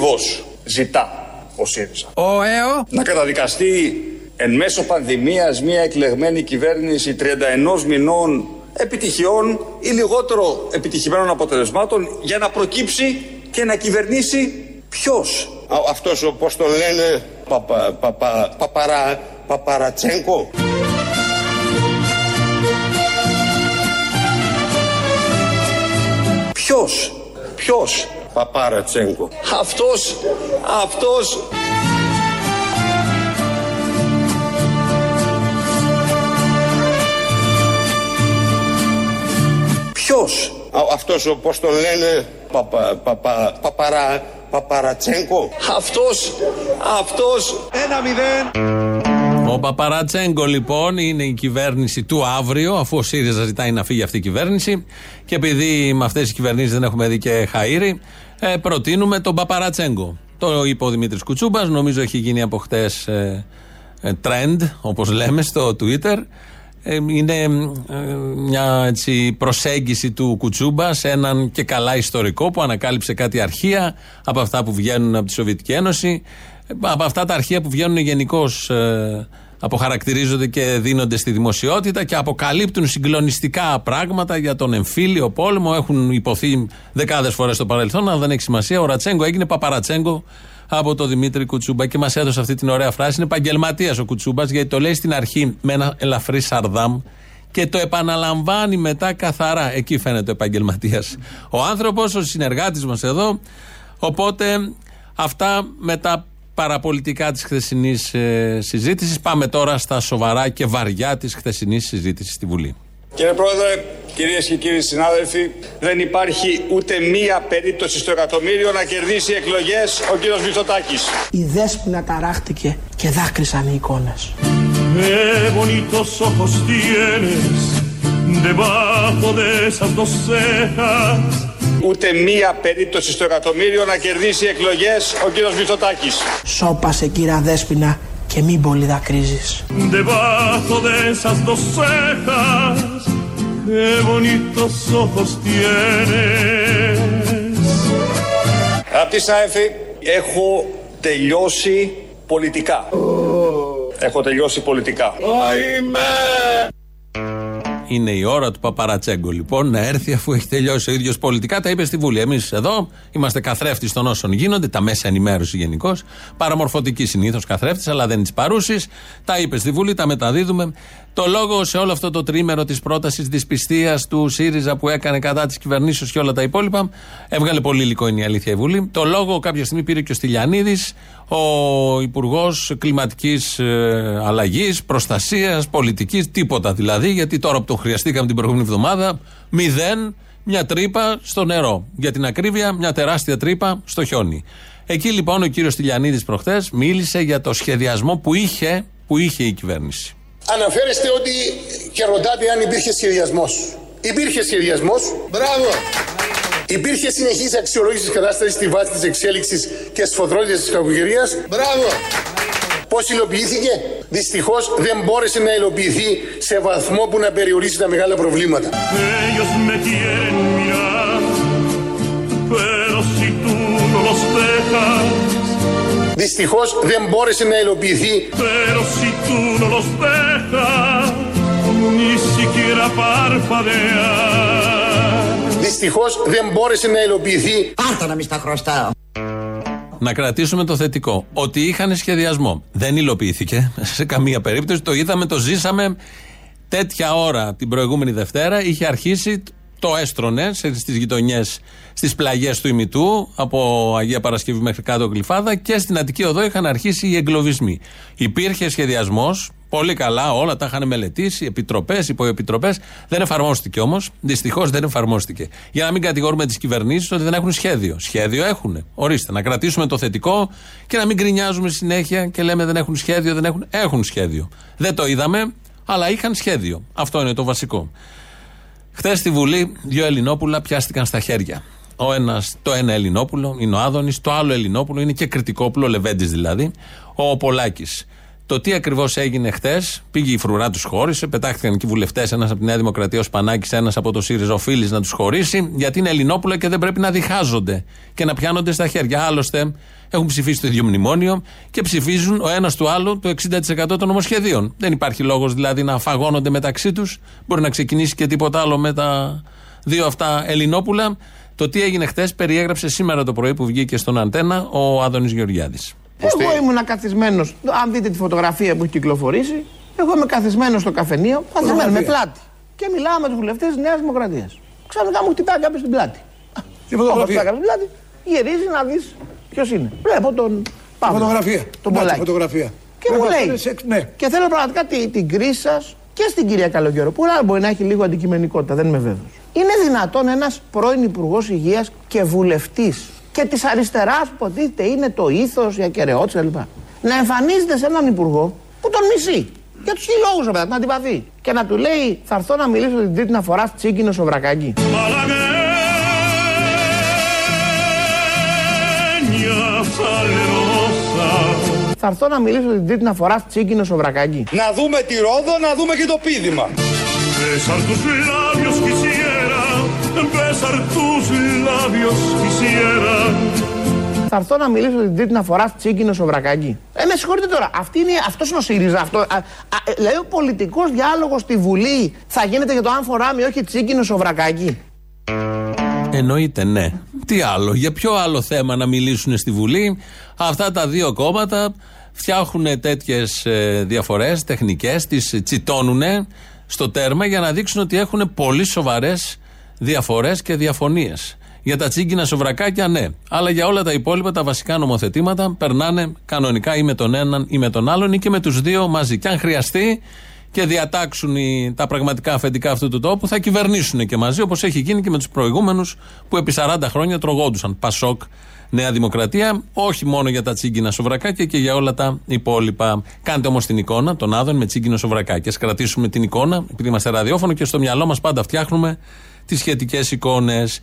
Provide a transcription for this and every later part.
ακριβώς ζητά ο ΣΥΡΙΖΑ. Ο ΕΟ. Να καταδικαστεί εν μέσω πανδημίας μια εκλεγμένη κυβέρνηση 31 μηνών επιτυχιών ή λιγότερο επιτυχημένων αποτελεσμάτων για να προκύψει και να κυβερνήσει ποιος; Αυτός όπως το λένε παπα, παπα, παπαρα, παπαρατσέγκο. Ποιος. Ποιος. Παπαρατσέγκο. Αυτός. Αυτός. Ποιος; Αυτός όπως το λένε παπα, παπα, παπαρα, παπαρατσέγκο. Αυτός. Αυτός. Ένα μηδέν. Ο Παπαρατσέγκο λοιπόν είναι η κυβέρνηση του αύριο, αφού ο ΣΥΡΙΖΑ ζητάει να φύγει αυτή η κυβέρνηση. Και επειδή με αυτές τις κυβερνήσεις δεν έχουμε δει και χαΐρι, ε, προτείνουμε τον Παπαρατσέγκο. Το είπε ο Δημήτρης Κουτσούμπας, νομίζω έχει γίνει από χτες ε, ε, trend, όπως λέμε, στο Twitter. Ε, είναι ε, μια έτσι, προσέγγιση του Κουτσούμπα σε έναν και καλά ιστορικό που ανακάλυψε κάτι αρχεία από αυτά που βγαίνουν από τη Σοβιετική Ένωση, ε, από αυτά τα αρχεία που βγαίνουν γενικώ αποχαρακτηρίζονται και δίνονται στη δημοσιότητα και αποκαλύπτουν συγκλονιστικά πράγματα για τον εμφύλιο πόλεμο. Έχουν υποθεί δεκάδες φορές στο παρελθόν, αλλά δεν έχει σημασία. Ο Ρατσέγκο έγινε Παπαρατσέγκο από τον Δημήτρη Κουτσούμπα και μας έδωσε αυτή την ωραία φράση. Είναι επαγγελματίας ο Κουτσούμπας, γιατί το λέει στην αρχή με ένα ελαφρύ σαρδάμ και το επαναλαμβάνει μετά καθαρά. Εκεί φαίνεται ο επαγγελματίας. Ο άνθρωπος, ο συνεργάτης μας εδώ. Οπότε αυτά με τα παραπολιτικά της χθεσινής ε, συζήτησης. Πάμε τώρα στα σοβαρά και βαριά της χθεσινής συζήτησης στη Βουλή. Κύριε Πρόεδρε, κυρίες και κύριοι συνάδελφοι, δεν υπάρχει ούτε μία περίπτωση στο εκατομμύριο να κερδίσει εκλογές ο κύριος Μητσοτάκης. Η δέσποινα ταράχτηκε και δάκρυσαν οι εικόνες. Qué bonitos ojos tienes debajo de esas dos cejas. Ούτε μία περίπτωση στο εκατομμύριο να κερδίσει εκλογές ο κύριος Μητσοτάκης. Σώπασε κύρα δέσποινα και μην πολύ δακρύζεις. Debajo de esas dos cejas, qué bonitos ojos tienes. Αγαπητοί συνάδελφοι, έχω τελειώσει πολιτικά. Έχω τελειώσει πολιτικά. Είναι η ώρα του Παπαρατσέγκο λοιπόν να έρθει αφού έχει τελειώσει ο ίδιος πολιτικά. Τα είπε στη Βουλή. Εμείς εδώ είμαστε καθρέφτη των όσων γίνονται, τα μέσα ενημέρωσης γενικώς. Παραμορφωτική συνήθως καθρέφτη, αλλά δεν τη παρούση. Τα είπε στη Βουλή, τα μεταδίδουμε. Το λόγο σε όλο αυτό το τρίμερο της πρότασης δυσπιστίας του ΣΥΡΙΖΑ που έκανε κατά της κυβερνήσεως και όλα τα υπόλοιπα. Έβγαλε πολύ υλικό είναι η αλήθεια η Βουλή. Το λόγο κάποια στιγμή πήρε και ο Στυλιανίδης, ο Υπουργός Κλιματικής Αλλαγής, Προστασίας, Πολιτικής, τίποτα δηλαδή, γιατί τώρα που το χρειαστήκαμε την προηγούμενη εβδομάδα, μηδέν, μια τρύπα στο νερό. Για την ακρίβεια, μια τεράστια τρύπα στο χιόνι. Εκεί λοιπόν ο κύριος Στυλιανίδης προχθές μίλησε για το σχεδιασμό που είχε, που είχε η κυβέρνηση. Αναφέρεστε ότι και ρωτάτε αν υπήρχε σχεδιασμός. Υπήρχε σχεδιασμός. Μπράβο. Υπήρχε συνεχής αξιολόγηση της κατάστασης στη βάση της εξέλιξης και σφοδρότητας της κακοκαιρίας. Μπράβο. Πώς υλοποιήθηκε, δυστυχώς δεν μπόρεσε να υλοποιηθεί σε βαθμό που να περιορίσει τα μεγάλα προβλήματα. Ellos me quieren mirar, pero si tú no los dejas, Δυστυχώς δεν μπόρεσε να υλοποιηθεί pero si tú no los dejas, ni siquiera parpadear. Δυστυχώς δεν μπόρεσε να υλοποιηθεί Πάρτα να μη στα χρωστάω. Να κρατήσουμε το θετικό. Ότι είχαν σχεδιασμό. Δεν υλοποιήθηκε σε καμία περίπτωση. Το είδαμε, το ζήσαμε τέτοια ώρα την προηγούμενη Δευτέρα. Είχε αρχίσει, το έστρωνε στις γειτονιές, στις πλαγιές του ημιτού, από Αγία Παρασκευή μέχρι κάτω Γλυφάδα και στην Αττική Οδό είχαν αρχίσει οι εγκλωβισμοί. Υπήρχε σχεδιασμός, πολύ καλά, όλα τα είχαν μελετήσει, επιτροπές, υποεπιτροπές. Δεν εφαρμόστηκε όμως. Δυστυχώς δεν εφαρμόστηκε. Για να μην κατηγορούμε τις κυβερνήσεις ότι δεν έχουν σχέδιο. Σχέδιο έχουν. Ορίστε, να κρατήσουμε το θετικό και να μην γκρινιάζουμε συνέχεια και λέμε δεν έχουν σχέδιο, δεν έχουν. Έχουν σχέδιο. Δεν το είδαμε, αλλά είχαν σχέδιο. Αυτό είναι το βασικό. Χθες στη Βουλή, δύο Ελληνόπουλα πιάστηκαν στα χέρια. Ο ένας, το ένα Ελληνόπουλο είναι ο Άδωνης, το άλλο Ελληνόπουλο είναι και κριτικόπουλο, Λεβέντης δηλαδή, ο Πολάκης. Το τι ακριβώς έγινε χτε, πήγε η φρουρά τους χώρισε, πετάχτηκαν και οι βουλευτές, ένας από τη Νέα Δημοκρατία, ο Σπανάκης, ένας από το ΣΥΡΙΖΑ, ο Φίλη να τους χωρίσει, γιατί είναι Ελληνόπουλα και δεν πρέπει να διχάζονται και να πιάνονται στα χέρια. Άλλωστε, έχουν ψηφίσει το ίδιο μνημόνιο και ψηφίζουν ο ένας του άλλου το 60% των νομοσχεδίων. Δεν υπάρχει λόγος δηλαδή να φαγώνονται μεταξύ τους. Μπορεί να ξεκινήσει και τίποτα άλλο με τα δύο αυτά Ελληνόπουλα. Το τι έγινε χτε περιέγραψε σήμερα το πρωί που βγήκε στον Αντένα ο Άδωνης Γεωργιάδη. Εγώ ήμουν καθισμένος. Αν δείτε τη φωτογραφία που έχει κυκλοφορήσει, εγώ είμαι καθισμένος στο καφενείο, καθισμένο με πλάτη. Και μιλάω με τους βουλευτές της Νέας Δημοκρατίας. Ξαφνικά μου χτυπάει κάποιος στην πλάτη. Τη φωτογραφία. Στην πλάτη, γυρίζει να δεις ποιος είναι. Βλέπω τον Παύλο. Φωτογραφία. Τον Να, τη Πολάκη. φωτογραφία. Και μου Βέβαια, λέει. είναι σεξ, ναι. Και θέλω πραγματικά την, την κρίση σας και στην κυρία Καλογέρο, που άλλα μπορεί να έχει λίγο αντικειμενικότητα, δεν είμαι βέβαιος. Είναι δυνατόν ένας πρώην Υπουργός Υγείας και βουλευτής και της αριστεράς που υποτίθεται είναι το ήθος, η ακαιρεότητα κλπ. Να εμφανίζεται σε έναν Υπουργό που τον μισεί. Για τους χιλιόγου, βέβαια, να αντιπαθεί. Και να του λέει, Θα έρθω να μιλήσω την τρίτη να φοράς τσίκινο στο βρακάκι. Malagueña salerosa Θα έρθω να μιλήσω την τρίτη να φοράς τσίκινο στο βρακάκι. Να δούμε τη Ρόδο, να δούμε και το πίδημα. Besar tus labios quisiera Θα έρθω να μιλήσω την Τρίτη να φοράς τσίκινο στο βρακάκι. Ε, με συγχωρείτε τώρα. Αυτή είναι, αυτός είναι ο ΣΥΡΙΖΑ. Αυτό, α, α, ε, δηλαδή ο πολιτικός διάλογος στη Βουλή θα γίνεται για το αν φοράμε ή όχι τσίκινο στο βρακάκι. Εννοείται, ναι. Τι άλλο, για ποιο άλλο θέμα να μιλήσουν στη Βουλή; Αυτά τα δύο κόμματα φτιάχνουν τέτοιες διαφορές τεχνικές, τις τσιτώνουν στο τέρμα για να δείξουν ότι έχουν πολύ σοβαρές διαφορές και διαφωνίες. Για τα τσίγκινα σοβρακάκια, ναι. Αλλά για όλα τα υπόλοιπα, τα βασικά νομοθετήματα περνάνε κανονικά ή με τον έναν ή με τον άλλον ή και με τους δύο μαζί. Και αν χρειαστεί και διατάξουν οι- τα πραγματικά αφεντικά αυτού του τόπου, θα κυβερνήσουν και μαζί, όπως έχει γίνει και με τους προηγούμενους που επί 40 χρόνια τρογόντουσαν. Πασόκ, Νέα Δημοκρατία, όχι μόνο για τα τσίγκινα σοβρακάκια και για όλα τα υπόλοιπα. Κάντε όμως την εικόνα των Άδων με τσίγκινο σοβρακάκι. Α κρατήσουμε την εικόνα, επειδή είμαστε ραδιόφωνο και στο μυαλό μας πάντα φτιάχνουμε τις σχετικές εικόνες.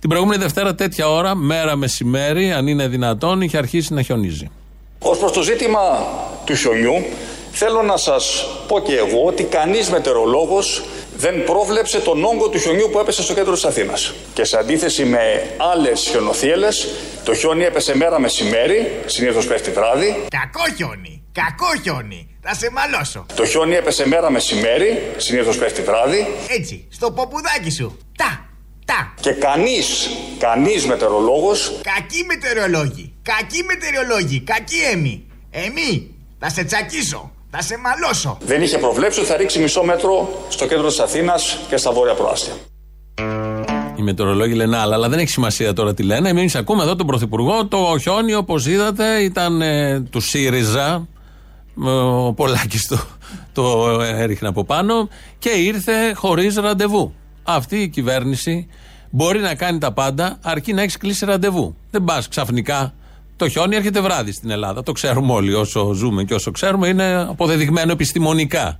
Την προηγούμενη Δευτέρα, τέτοια ώρα, μέρα μεσημέρι, αν είναι δυνατόν, είχε αρχίσει να χιονίζει. Ως προς το ζήτημα του χιονιού, θέλω να σας πω και εγώ ότι κανείς μετεωρολόγος δεν πρόβλεψε τον όγκο του χιονιού που έπεσε στο κέντρο της Αθήνας. Και σε αντίθεση με άλλες χιονοθύελες, το χιόνι έπεσε μέρα μεσημέρι, συνήθως πέφτει βράδυ. Κακό χιόνι! Κακό χιόνι! Θα σε μαλώσω! Το χιόνι έπεσε μέρα μεσημέρι, συνήθως πέφτει βράδυ. Έτσι, στο ποπουδάκι σου! Τα! Τα! Και κανείς, κανείς μετεωρολόγος Κακοί μετεωρολόγοι! Κακοί μετεωρολόγοι! Κακοί εμεί! Εμεί! Θα σε τσακίσω! Θα σε μαλώσω! δεν είχε προβλέψει ότι θα ρίξει μισό μέτρο στο κέντρο της Αθήνας και στα βόρεια προάστια. Οι μετεωρολόγοι λένε άλλα, αλλά δεν έχει σημασία τώρα τι λένε. Εμείς ακούμε εδώ τον Πρωθυπουργό. Το χιόνι, όπως είδατε, ήταν ε, του ΣΥΡΙΖΑ. Ε, Ο Πολάκης το, το έριχνε από πάνω και ήρθε χωρίς ραντεβού. Αυτή η κυβέρνηση μπορεί να κάνει τα πάντα αρκεί να έχει κλείσει ραντεβού. Δεν πας ξαφνικά. Το χιόνι έρχεται βράδυ στην Ελλάδα. Το ξέρουμε όλοι. Όσο ζούμε και όσο ξέρουμε, είναι αποδεδειγμένο επιστημονικά.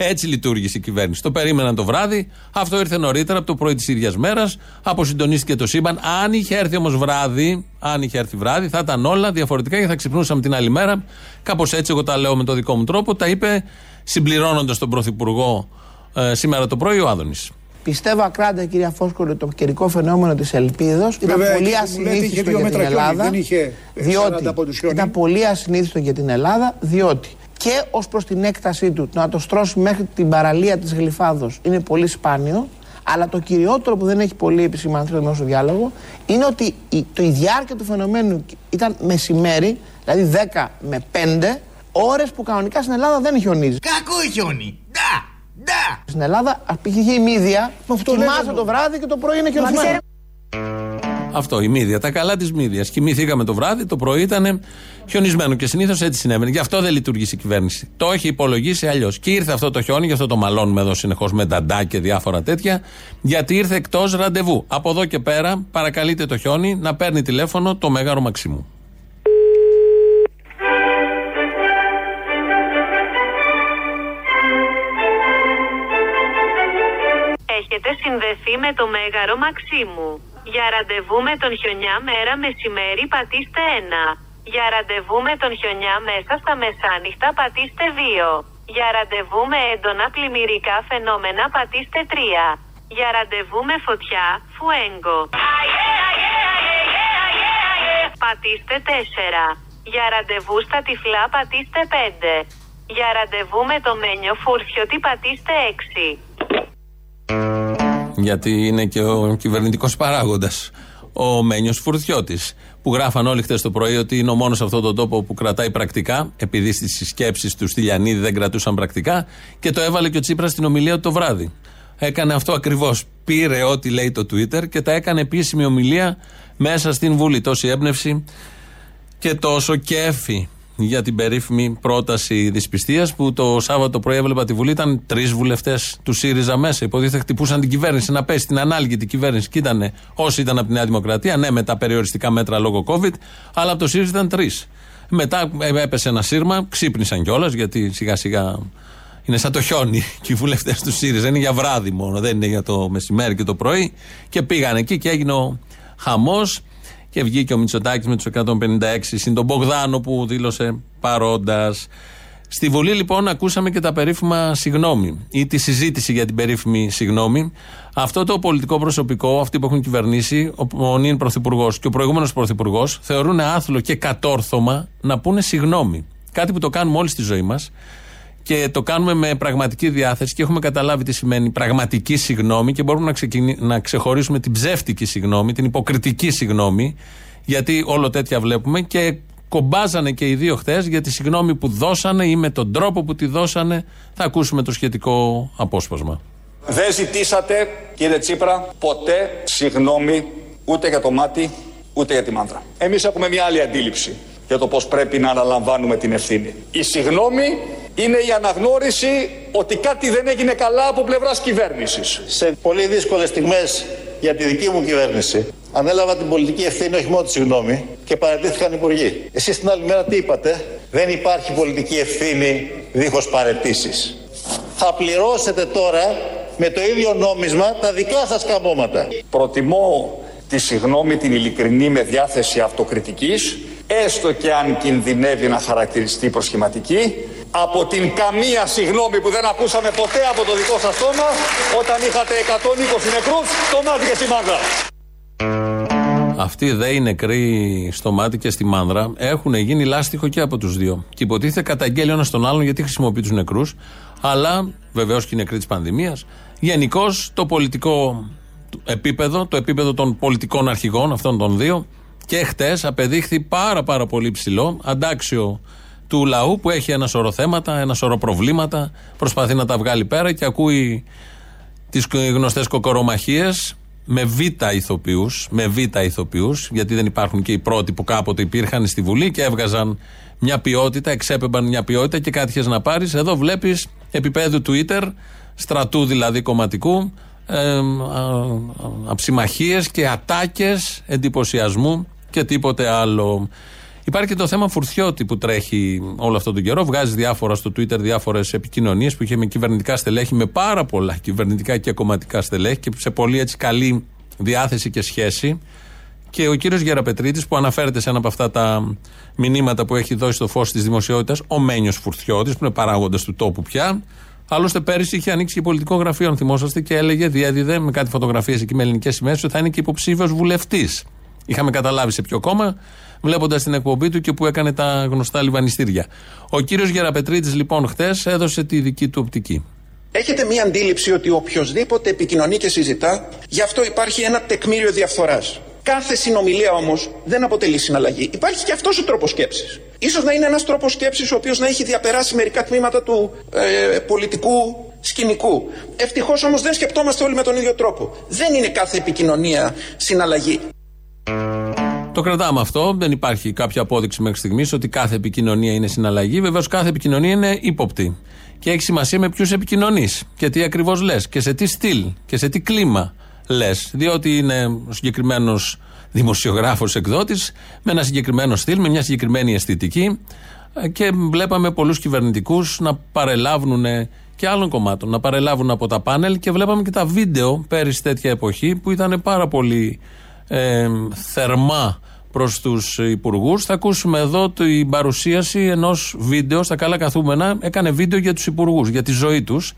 Έτσι λειτουργήσε η κυβέρνηση. Το περίμεναν το βράδυ. Αυτό ήρθε νωρίτερα από το πρωί της ίδιας μέρας. Αποσυντονίστηκε το σύμπαν. Αν είχε έρθει όμως βράδυ, αν είχε έρθει βράδυ, θα ήταν όλα διαφορετικά και θα ξυπνούσαμε την άλλη μέρα. Κάπως έτσι, εγώ τα λέω με το δικό μου τρόπο. Τα είπε συμπληρώνοντας τον Πρωθυπουργό ε, σήμερα το πρωί ο Άδωνης. Πιστεύω ακράτα, κυρία Φόσκολο, το καιρικό φαινόμενο της Ελπίδος ήταν Βέβαια, πολύ εκεί που λέτε είχε ασυνήθιστο δύο για την μέτρα χιόνι, Ελλάδα. δεν είχε 40 διότι πόντους χιόνι. ήταν πολύ ασυνήθιστο για την Ελλάδα, διότι και ως προς την έκτασή του το να το στρώσει μέχρι την παραλία της Γλυφάδος είναι πολύ σπάνιο. Αλλά το κυριότερο που δεν έχει πολύ επισημανθεί στο δημόσιο διάλογο είναι ότι η, το, η διάρκεια του φαινομένου ήταν μεσημέρι, δηλαδή 10 με 5 ώρες που κανονικά στην Ελλάδα δεν χιονίζει. Κακό χιόνι! Ντα! Ντα! Στην Ελλάδα, π.χ. η μύδια, Αυτό κοιμάσαι λέγαμε. το βράδυ και το πρωί είναι χιονισμένο. Αυτό, η μύδια, τα καλά της μύδιας. Κοιμηθήκαμε το βράδυ, το πρωί ήταν χιονισμένο και συνήθως έτσι συνέβαινε. Γι' αυτό δεν λειτουργήσε η κυβέρνηση. Το έχει υπολογίσει αλλιώς. Και ήρθε αυτό το χιόνι, γι' αυτό το μαλώνουμε εδώ συνεχώς με νταντά και διάφορα τέτοια, γιατί ήρθε εκτός ραντεβού. Από εδώ και πέρα, παρακαλείτε το χιόνι να παίρνει τηλέφωνο το Μέγαρο Μαξίμου. Συνδεθεί με το Μέγαρο Μαξίμου. Για ραντεβού με τον χιονιά μέρα μεσημέρι πατήστε 1. Για ραντεβού με τον χιονιά μέσα στα μεσάνυχτα πατήστε 2. Για ραντεβού με έντονα πλημμυρικά φαινόμενα πατήστε 3. Για ραντεβού με φωτιά, φουέγκο. Πατήστε 4. Για ραντεβού στα τυφλά πατήστε 5. Για ραντεβού με το μένιο φούρφιωτη πατήστε 6. Γιατί είναι και ο κυβερνητικός παράγοντας. Ο Μένιος Φουρτιώτης. Που γράφαν όλοι χτες το πρωί ότι είναι ο μόνος σε αυτόν τον τόπο που κρατάει πρακτικά, επειδή στις συσκέψεις του Στυλιανίδη δεν κρατούσαν πρακτικά, και το έβαλε και ο Τσίπρας στην ομιλία του το βράδυ. Έκανε αυτό ακριβώς. Πήρε ό,τι λέει το Twitter και τα έκανε επίσημη ομιλία μέσα στην Βουλή. Τόση έμπνευση και τόσο κέφι για την περίφημη πρόταση δυσπιστίας που το Σάββατο πρωί έβλεπα τη Βουλή. Ήταν τρεις βουλευτές του ΣΥΡΙΖΑ μέσα. Υποτίθεται χτυπούσαν την κυβέρνηση να πέσει, την ανάλγητη κυβέρνηση. Και ήταν όσοι ήταν από τη Νέα Δημοκρατία, ναι, με τα περιοριστικά μέτρα λόγω COVID, αλλά από το ΣΥΡΙΖΑ ήταν τρεις. Μετά έπεσε ένα σύρμα, ξύπνησαν κιόλας γιατί σιγά σιγά είναι σαν το χιόνι και οι βουλευτές του ΣΥΡΙΖΑ είναι για βράδυ μόνο, δεν είναι για το μεσημέρι και το πρωί. Και πήγαν εκεί και έγινε ο χαμός. Και βγήκε ο Μητσοτάκης με τους 156 συν τον Μπογδάνο που δήλωσε παρόντας. Στη Βουλή λοιπόν ακούσαμε και τα περίφημα συγγνώμη ή τη συζήτηση για την περίφημη συγγνώμη. Αυτό το πολιτικό προσωπικό, αυτοί που έχουν κυβερνήσει, ο νυν πρωθυπουργός και ο προηγούμενος πρωθυπουργός, θεωρούν άθλο και κατόρθωμα να πούνε συγγνώμη. Κάτι που το κάνουμε όλοι στη ζωή μας και το κάνουμε με πραγματική διάθεση και έχουμε καταλάβει τι σημαίνει πραγματική συγγνώμη και μπορούμε να, ξεκινη... να ξεχωρίσουμε την ψεύτικη συγγνώμη, την υποκριτική συγγνώμη, γιατί όλο τέτοια βλέπουμε και κομπάζανε και οι δύο χθες για τη συγγνώμη που δώσανε ή με τον τρόπο που τη δώσανε. Θα ακούσουμε το σχετικό απόσπασμα. Δεν ζητήσατε, κύριε Τσίπρα, ποτέ συγγνώμη ούτε για το μάτι, ούτε για τη μάντρα. Εμείς έχουμε μια άλλη αντίληψη για το πώς πρέπει να αναλαμβάνουμε την ευθύνη. Η συγγνώμη είναι η αναγνώριση ότι κάτι δεν έγινε καλά από πλευράς κυβέρνησης. Σε πολύ δύσκολες στιγμές για τη δική μου κυβέρνηση ανέλαβα την πολιτική ευθύνη όχι μόνο τη συγγνώμη και παρατήθηκαν υπουργοί. Εσείς την άλλη μέρα τι είπατε, δεν υπάρχει πολιτική ευθύνη δίχως παρετήσεις. Θα πληρώσετε τώρα με το ίδιο νόμισμα τα δικά σας καμώματα. Προτιμώ τη συγγνώμη την ειλικρινή με διάθεση αυτοκριτικής έστω και αν κινδυνεύει να χαρακτηριστεί προσχηματική, από την καμία συγνώμη που δεν ακούσαμε ποτέ από το δικό σας σώμα όταν είχατε 120 νεκρούς στο μάτι και στη μάνδρα. Αυτοί οι νεκροί στο μάτι και στη μάνδρα έχουν γίνει λάστιχο και από τους δύο. Και υποτίθεται καταγγέλει ο ένας τον άλλον γιατί χρησιμοποιεί τους νεκρούς, αλλά βεβαίως και οι νεκροί της πανδημίας. Γενικώς το πολιτικό επίπεδο, το επίπεδο των πολιτικών αρχηγών αυτών των δύο, και χτες απεδείχθη πάρα πάρα πολύ ψηλό, αντάξιο του λαού που έχει ένα σωρό θέματα, ένα σωρό προβλήματα, προσπαθεί να τα βγάλει πέρα και ακούει τις γνωστές κοκορομαχίες με β' ηθοποιούς, με β' ηθοποιούς, γιατί δεν υπάρχουν και οι πρώτοι που κάποτε υπήρχαν στη Βουλή και έβγαζαν μια ποιότητα, εξέπεμπαν μια ποιότητα και κάτι να πάρεις. Εδώ βλέπεις επίπεδου Twitter, στρατού δηλαδή κομματικού, ε, αψιμαχίες και ατάκες εντυπωσιασμού και τίποτε άλλο. Υπάρχει και το θέμα Φουρτιώτη που τρέχει όλο αυτόν τον καιρό. Βγάζει διάφορα στο Twitter διάφορες επικοινωνίες που είχε με κυβερνητικά στελέχη, με πάρα πολλά κυβερνητικά και κομματικά στελέχη και σε πολύ έτσι καλή διάθεση και σχέση. Και ο κύριος Γεραπετρίτης, που αναφέρεται σε ένα από αυτά τα μηνύματα που έχει δώσει στο φως της δημοσιότητας, ο Μένιος Φουρτιώτης, που είναι παράγοντας του τόπου πια. Άλλωστε, πέρυσι είχε ανοίξει και πολιτικό γραφείο, αν θυμόσαστε, και έλεγε, διέδιδε με κάτι φωτογραφίες εκεί με ελληνικές σημαίες, ότι θα είναι και υποψήφιος βουλευτής. Είχαμε καταλάβει σε ποιο κόμμα, βλέποντας την εκπομπή του και που έκανε τα γνωστά λιβανιστήρια. Ο κύριος Γεραπετρίτης, λοιπόν, χθες έδωσε τη δική του οπτική. Έχετε μία αντίληψη ότι οποιοδήποτε επικοινωνεί και συζητά, γι' αυτό υπάρχει ένα τεκμήριο διαφθοράς. Κάθε συνομιλία όμως δεν αποτελεί συναλλαγή. Υπάρχει και αυτός ο τρόπος σκέψης. σω να είναι ένας τρόπος σκέψης ο οποίος να έχει διαπεράσει μερικά τμήματα του ε, πολιτικού σκηνικού. Ευτυχώς όμως δεν σκεπτόμαστε όλοι με τον ίδιο τρόπο. Δεν είναι κάθε επικοινωνία συναλλαγή. Το κρατάμε αυτό. Δεν υπάρχει κάποια απόδειξη μέχρι στιγμής ότι κάθε επικοινωνία είναι συναλλαγή. Βεβαίως κάθε επικοινωνία είναι ύποπτη. Και έχει σημασία με ποιους επικοινωνείς και τι ακριβώς λες και σε τι στυλ και σε τι κλίμα λες. Διότι είναι ο συγκεκριμένος δημοσιογράφος εκδότης με ένα συγκεκριμένο στυλ, με μια συγκεκριμένη αισθητική. Και βλέπαμε πολλούς κυβερνητικούς να παρελάβουν και άλλων κομμάτων, να παρελάβουν από τα πάνελ και βλέπαμε και τα βίντεο πέρυσι τέτοια εποχή που ήταν πάρα πολύ ε, θερμά προς τους υπουργούς. Θα ακούσουμε εδώ την παρουσίαση ενός βίντεο στα καλά καθούμενα. Έκανε βίντεο για τους υπουργούς, για τη ζωή τους.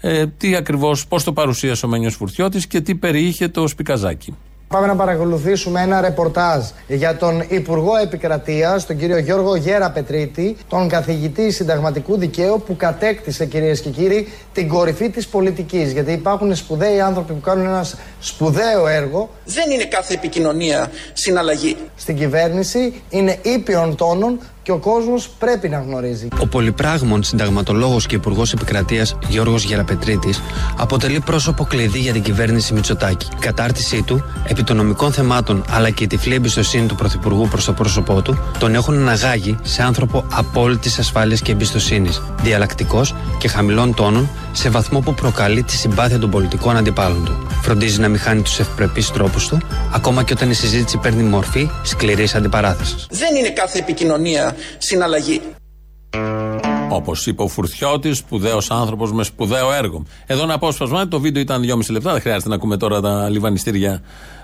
Ε, τι ακριβώς, πώς το παρουσίασε ο Μένιος Φουρτιώτης και τι περιείχε το σπικαζάκι. Πάμε να παρακολουθήσουμε ένα ρεπορτάζ για τον Υπουργό Επικρατείας, τον κύριο Γιώργο Γέρα Πετρίτη, τον καθηγητή συνταγματικού δικαίου που κατέκτησε, κυρίες και κύριοι, την κορυφή της πολιτικής. Γιατί υπάρχουν σπουδαίοι άνθρωποι που κάνουν ένα σπουδαίο έργο. Δεν είναι κάθε επικοινωνία συναλλαγή. Στην κυβέρνηση είναι ήπιον τόνων και ο κόσμος πρέπει να γνωρίζει. Ο πολυπράγμων συνταγματολόγος και υπουργός επικρατείας Γιώργος Γεραπετρίτης αποτελεί πρόσωπο κλειδί για την κυβέρνηση Μητσοτάκη. Η κατάρτισή του επί των νομικών θεμάτων αλλά και η τυφλή εμπιστοσύνη του Πρωθυπουργού προς το πρόσωπό του τον έχουν αναγάγει σε άνθρωπο απόλυτης ασφάλειας και εμπιστοσύνης. Διαλλακτικός και χαμηλών τόνων σε βαθμό που προκαλεί τη συμπάθεια των πολιτικών αντιπάλων του. Φροντίζει να μην χάνει τους ευπρεπείς τρόπους του, ακόμα και όταν η συζήτηση παίρνει μορφή σκληρής αντιπαράθεσης. Δεν είναι κάθε επικοινωνία συναλλαγή. Όπως είπε ο Φουρτιώτης, σπουδαίος άνθρωπος με σπουδαίο έργο. Εδώ ένα απόσπασμα, το βίντεο ήταν 2,5 λεπτά. Δεν χρειάζεται να ακούμε τώρα τα λιβανιστήρια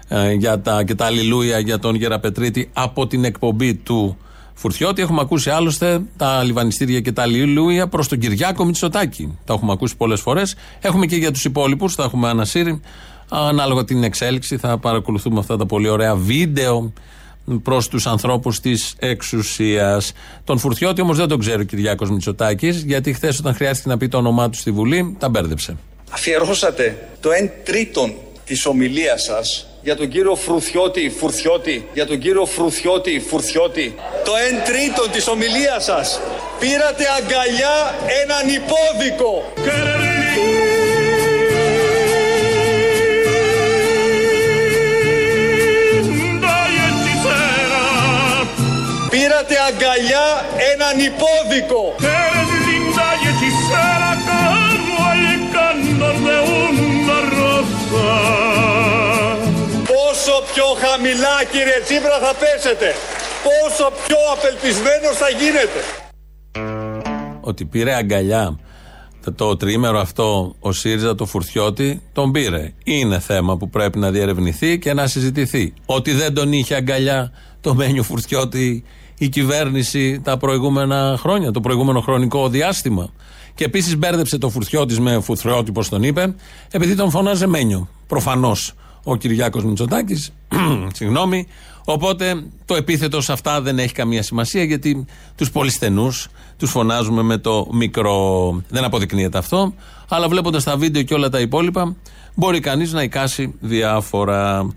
ε, για τα, και τα αλληλούια για τον Γεραπετρίτη από την εκπομπή του Φουρτιώτη. Έχουμε ακούσει άλλωστε τα λιβανιστήρια και τα αλληλούια προς τον Κυριάκο Μητσοτάκη. Τα έχουμε ακούσει πολλές φορές. Έχουμε και για τους υπόλοιπους, τα έχουμε ανασύρει. Ανάλογα την εξέλιξη, θα παρακολουθούμε αυτά τα πολύ ωραία βίντεο προς τους ανθρώπους της εξουσίας. Τον Φουρτιώτη όμως δεν τον ξέρει ο Κυριάκος Μητσοτάκης, γιατί χθες όταν χρειάστηκε να πει το όνομά του στη Βουλή, τα μπέρδεψε. Αφιερώσατε το 1 τρίτον της ομιλίας σας για τον κύριο Φρουθιώτη, Φουρθιώτη, για τον κύριο Φρουθιώτη, Φουρθιώτη. Το 1 τρίτον της ομιλίας σας. Πήρατε αγκαλιά έναν υπόδικο. Πήρατε αγκαλιά έναν υπόδικο. Πόσο πιο χαμηλά κύριε Τσίπρα θα πέσετε. Πόσο πιο απελπισμένος θα γίνετε. Ότι πήρε αγκαλιά το τρίμερο αυτό ο ΣΥΡΙΖΑ το Φουρτιώτη τον πήρε. Είναι θέμα που πρέπει να διερευνηθεί και να συζητηθεί. Ότι δεν τον είχε αγκαλιά το Μένιο Φουρτιώτη η κυβέρνηση τα προηγούμενα χρόνια, το προηγούμενο χρονικό διάστημα. Και επίσης μπέρδεψε το Φουρτιώτη με Φουρτιώτη, όπω τον είπε, επειδή τον φωνάζε Μένιο. Προφανώς ο Κυριάκος Μητσοτάκης. Συγγνώμη. Οπότε το επίθετος σε αυτά δεν έχει καμία σημασία γιατί τους πολύ στενούς τους φωνάζουμε με το μικρό. Δεν αποδεικνύεται αυτό. Αλλά βλέποντας τα βίντεο και όλα τα υπόλοιπα, μπορεί κανείς να εικάσει διάφορα.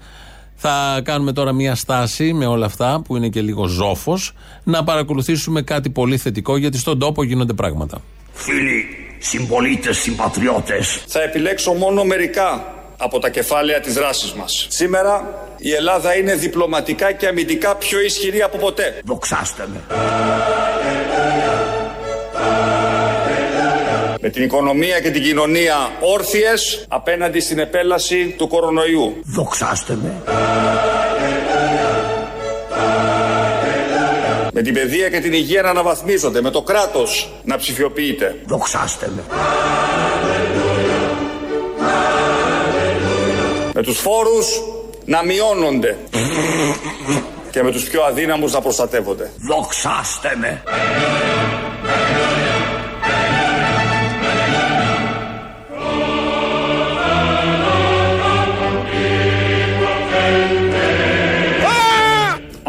Θα κάνουμε τώρα μια στάση με όλα αυτά που είναι και λίγο ζόφος, να παρακολουθήσουμε κάτι πολύ θετικό γιατί στον τόπο γίνονται πράγματα. Φίλοι, συμπολίτες, συμπατριώτες. Θα επιλέξω μόνο μερικά από τα κεφάλαια της δράσης μας. Σήμερα η Ελλάδα είναι διπλωματικά και αμυντικά πιο ισχυρή από ποτέ. Δοξάστε με. Με την οικονομία και την κοινωνία όρθιες απέναντι στην επέλαση του κορονοϊού. Δοξάστε με. Με την παιδεία και την υγεία να αναβαθμίζονται, με το κράτος να ψηφιοποιείται. Δοξάστε με. Με τους φόρους να μειώνονται και με τους πιο αδύναμους να προστατεύονται. Δοξάστε με.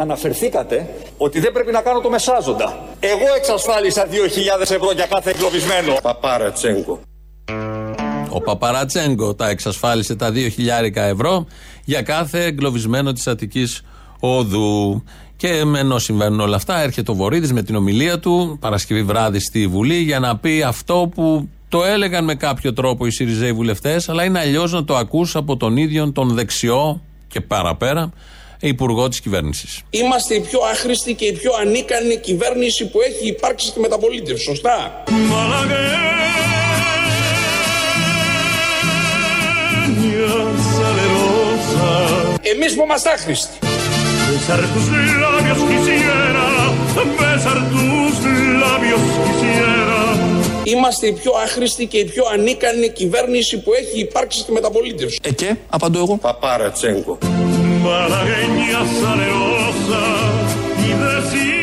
Αναφερθήκατε ότι δεν πρέπει να κάνω το μεσάζοντα. Εγώ εξασφάλισα 2.000 ευρώ για κάθε εγκλωβισμένο. Παπάρα Τσέγκο. Ο Παπαρατσέγκο τα εξασφάλισε τα 2.000 ευρώ για κάθε εγκλωβισμένο της Αττικής Οδού. Και ενώ συμβαίνουν όλα αυτά, έρχεται ο Βορύδης με την ομιλία του Παρασκευή βράδυ στη Βουλή για να πει αυτό που το έλεγαν με κάποιο τρόπο οι Σιριζέοι βουλευτές, αλλά είναι αλλιώς να το ακούς από τον ίδιο τον δεξιό και παραπέρα υπουργό της κυβέρνησης. Είμαστε η πιο άχρηστη και η πιο ανίκανη κυβέρνηση που έχει υπάρξει στη μεταπολίτευση. Σωστά; Εμείς που είμαστε άχρηστοι. Besar tus labios quisiera, besar tus labios quisiera. Είμαστε η πιο άχρηστη και η πιο ανίκανη κυβέρνηση που έχει υπάρξει στη μεταπολίτευση. Ε και, απαντώ εγώ. Παπάρα Τσέγκο. Malagueña salerosa. rosa y decirte,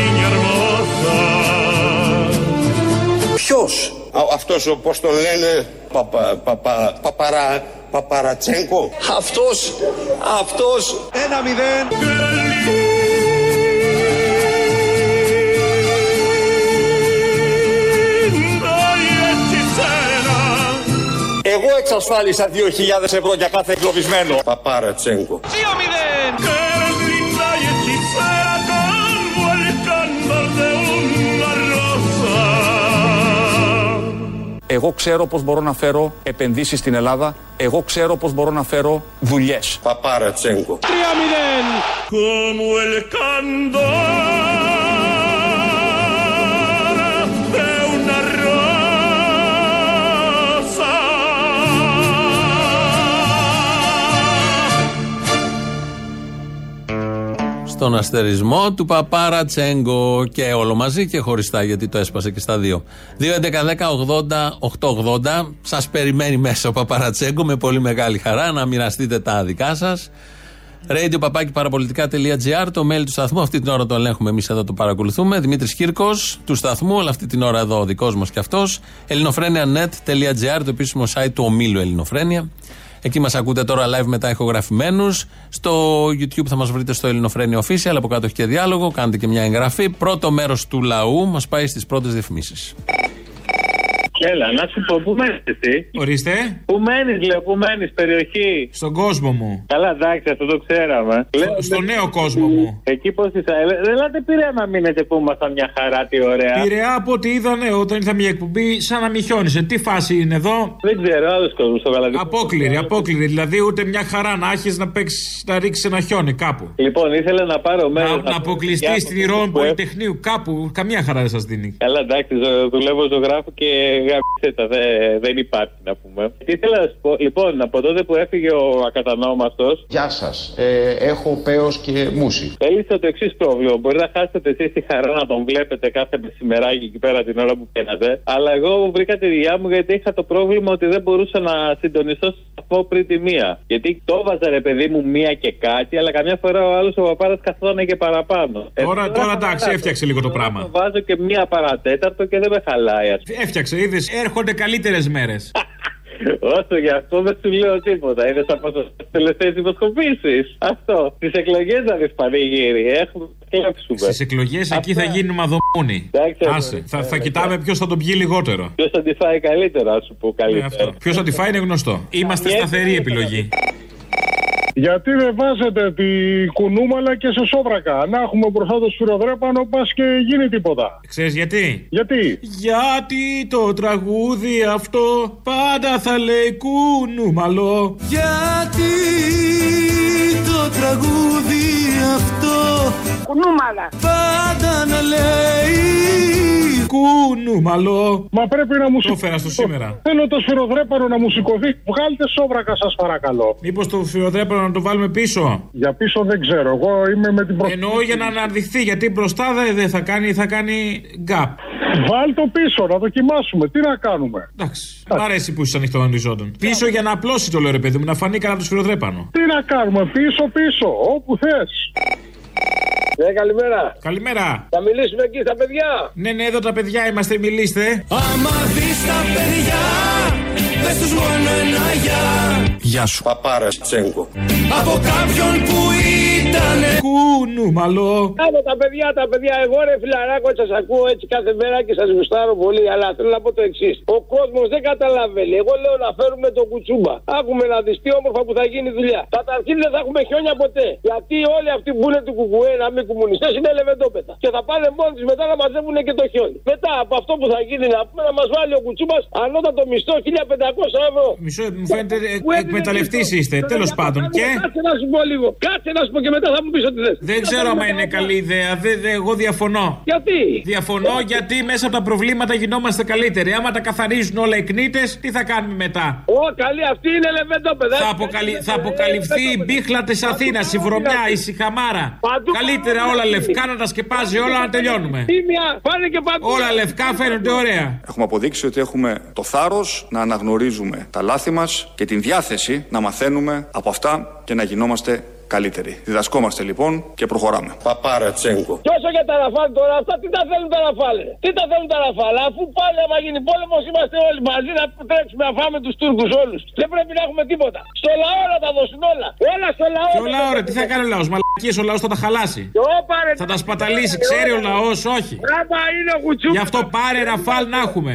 niña hermosa. Ποιος; Αυτός ο, πώς τον λένε, παπα, παπα, παπαρα, παπαρατσέγκο. Αυτός, αυτός. Ένα μηδέν. Εγώ εξασφάλισα 2.000 ευρώ για κάθε εγκλωβισμένο. Παπαρατσέγκο. 2-0. linda y hechicera como el cándor de una rosa. Εγώ ξέρω πώς μπορώ να φέρω επενδύσεις στην Ελλάδα. Εγώ ξέρω πώς μπορώ να φέρω δουλειές. Παπαρατσέγκο. 3-0. como el candor Στον αστερισμό του Παπάρα Τσέγκο και όλο μαζί και χωριστά γιατί το έσπασε και στα δύο. 2.11.10.80.880 Σας περιμένει μέσα ο Παπαρατσέγκο με πολύ μεγάλη χαρά να μοιραστείτε τα δικά σας. Radio παπάκι παραπολιτικά.gr, το mail του σταθμού. Αυτή την ώρα το ελέγχουμε εμείς εδώ το παρακολουθούμε. Δημήτρης Κύρκος του σταθμού, αλλά αυτή την ώρα εδώ ο δικός μας κι αυτός. ελληνοφρένια.net.gr, το επίσημο site του ομίλου Ελληνοφρένια. Εκεί μας ακούτε τώρα live μετά ηχογραφημένους. Στο YouTube θα μας βρείτε στο Ελληνοφρένια Official. Από κάτω έχει και διάλογο. Κάντε και μια εγγραφή. Πρώτο μέρος του λαού μας πάει στις πρώτες διαφημίσεις. Έλα, να σου πω, πού μένεις εσύ; Ορίστε. Πού μένεις, λέω, πού μένεις, περιοχή; Στον κόσμο μου. Καλά, εντάξει, αυτό το ξέραμε. Στο, στο νέο κόσμο μου. Εκεί πώς είσαι; Ε, Ελάτε πειραιά να μείνετε που ήμασταν μια χαρά, τι ωραία. Πειραιά από ό,τι είδανε όταν ήρθα μια εκπομπή, σαν να μη χιόνισε. Τι φάση είναι εδώ; Δεν ξέρω, άλλος κόσμος στο γαλατικό. Απόκληρη, απόκληρη. Δηλαδή ούτε μια χαρά να έχεις να παίξεις, να ρίξεις ένα χιόνι κάπου. Λοιπόν, ήθελα να πάρω μέρος. Να, να αποκλειστείς στην Ηρών Πολυτεχνείου κάπου. Καμία χαρά δεν σας δίνει. Καλά, εντάξει, ζω- δουλεύω ζωγράφο και γάμισε τα, δε- δεν υπάρχει να πούμε. Τι ήθελα να σου πω, λοιπόν, από τότε που έφυγε ο ακατανόμαστο. Γεια σας. Ε, έχω παίο και μουσι. Έλυσα το εξής πρόβλημα. Μπορεί να χάσετε εσείς τη χαρά να τον βλέπετε κάθε μεσημεράκι εκεί πέρα την ώρα που πένατε. Αλλά εγώ βρήκα τη δουλειά μου γιατί είχα το πρόβλημα ότι δεν μπορούσα να συντονιστώ στο σταθμό πριν τη μία. Γιατί το έβαζα ρε παιδί μου μία και κάτι, αλλά καμιά φορά ο άλλος ο παπάρας καθόταν και παραπάνω. Ε, Τώρα, τώρα εντάξει, έφτιαξε λίγο το πράγμα. Το βάζω και μία παρατέταρτο και δεν με χαλάει, ας πούμε. Έφτιαξε, είδες, έρχονται καλύτερες μέρες. Όσο γι' αυτό δεν σου λέω τίποτα. Είναι σαν πόσο τελευταίες δημοσκοπήσεις. Αυτό. Τι εκλογές να δεις πανηγύρι. Έχουμε κλέψουμε. Στις εκλογές εκεί θα γίνουμε αδομούνι. Εντάξει, Άσε. εντάξει. Θα, θα κοιτάμε ποιος θα τον πιει λιγότερο. Ποιος θα τη φάει καλύτερα, ας σου πω καλύτερα. Ποιος θα τη φάει είναι γνωστό. Είμαστε σταθερή επιλογή. Γιατί δεν βάζετε τη κουνούμαλα και σε σόβρακα. Να έχουμε μπροστά το σφυροδρέπανο, πας και γίνει τίποτα. Ξέρεις γιατί; Γιατί; Γιατί το τραγούδι αυτό πάντα θα λέει κουνούμαλο. Γιατί το τραγούδι αυτό Κουνούμαλα. πάντα να λέει Κουνούμαλο. Μα πρέπει να μου Το έφερα στο σήμερα. Θέλω το σφυροδρέπανο να μου σηκωθεί. Βγάλτε σόβρακα, σας παρακαλώ. Μήπως το φιωδρέπανο να το βάλουμε πίσω; Για πίσω δεν ξέρω. Εγώ είμαι με την προ... Εννοώ για να αναδειχθεί. Γιατί μπροστά δεν δεν θα κάνει, θα κάνει γκάπ. Βάλ το πίσω, να δοκιμάσουμε. Τι να κάνουμε; Εντάξει. Μ' αρέσει που είσαι ανοιχτό οριζόντων. Πίσω για να απλώσει το λέω ρε παιδί μου, να φανεί κανένα το σφυροδρέπανο. Τι να κάνουμε, πίσω-πίσω, όπου θες. Ναι, καλημέρα. Καλημέρα. Θα μιλήσουμε εκεί στα παιδιά. Ναι, ναι, εδώ τα παιδιά είμαστε, μιλήστε. Άμα δεις τα παιδιά Πες τους μόνο ένα γεια Γεια σου. Παπάρας Τσέγκο. Από κάποιον που ήταν Κουνούμαλο. Άκου τα παιδιά, τα παιδιά, εγώ ρε φιλαράκο σας ακούω έτσι κάθε μέρα και σας γουστάρω πολύ. Αλλά θέλω να πω το εξής. Ο κόσμος δεν καταλαβαίνει. Εγώ λέω να φέρουμε τον κουτσούμπα. Άκουμε να δεις τι όμορφα που θα γίνει δουλειά. Καταρχήν δεν θα έχουμε χιόνια ποτέ. Γιατί όλοι αυτοί που είναι του κουκουέ να μην κομμουνιστές είναι λεβεντόπετα. Και θα πάνε μόνοι τους μετά να μαζεύουν και το χιόνι. Μετά από αυτό που θα γίνει να πούμε να μας βάλει ο κουτσούμπας ανώτατο μισθό 1500 ευρώ. Μισό, μου φαίνεται Που έδινε εκμεταλλευτής μισθό. είστε. Τέλος πάντων. Και; Κάτσε να σου πω λίγο. Κάτσε να σου πω και μετά θα μου πεις ότι θες. Δεν ξέρω αν είναι καλή ιδέα. Δε- δε- εγώ διαφωνώ. Γιατί; Διαφωνώ γιατί; μέσα από τα προβλήματα γινόμαστε καλύτεροι. Άμα τα καθαρίζουν όλα οι κνήτες, τι θα κάνουμε μετά; Ω, καλή, αυτή είναι λεβέντο, παιδάκι. Θα, αποκαλυ- θα αποκαλυφθεί η μπίχλα της Αθήνας, η βρωμιά, η σιχαμάρα. Καλύτερα όλα λευκά να τα σκεπάζει όλα να τελειώνουμε. Τίμια, πάνε και παντού. Όλα λευκά φαίνονται ωραία. Έχουμε αποδείξει ότι έχουμε το θάρρος να αναγνωρίζουμε τα λάθη μας και την διάθεση να μαθαίνουμε από αυτά και να γινόμαστε καλύτεροι. Διδασκόμαστε λοιπόν και προχωράμε. Παπαρατσέγκο. Και όσο για τα ραφάλ τώρα, αυτά τι τα θέλουν τα ραφάλ. ρε; Τι τα θέλουν τα ραφάλ, αφού πάλι άμα γίνει πόλεμος είμαστε όλοι μαζί να τρέξουμε να φάμε τους Τούρκους όλους. Δεν πρέπει να έχουμε τίποτα. Στο λαό να τα δώσουν όλα. Όλα στο λαό. Και ο λαό, ρε, τι θα κάνει ο λαός. Μαλακίες ο λαός θα τα χαλάσει. Όπα, ρε. Θα τα σπαταλήσει, ξέρει ο λαός, όχι. Άμα είναι ο κουτσού. Γι' αυτό πάρε ραφάλ να έχουμε.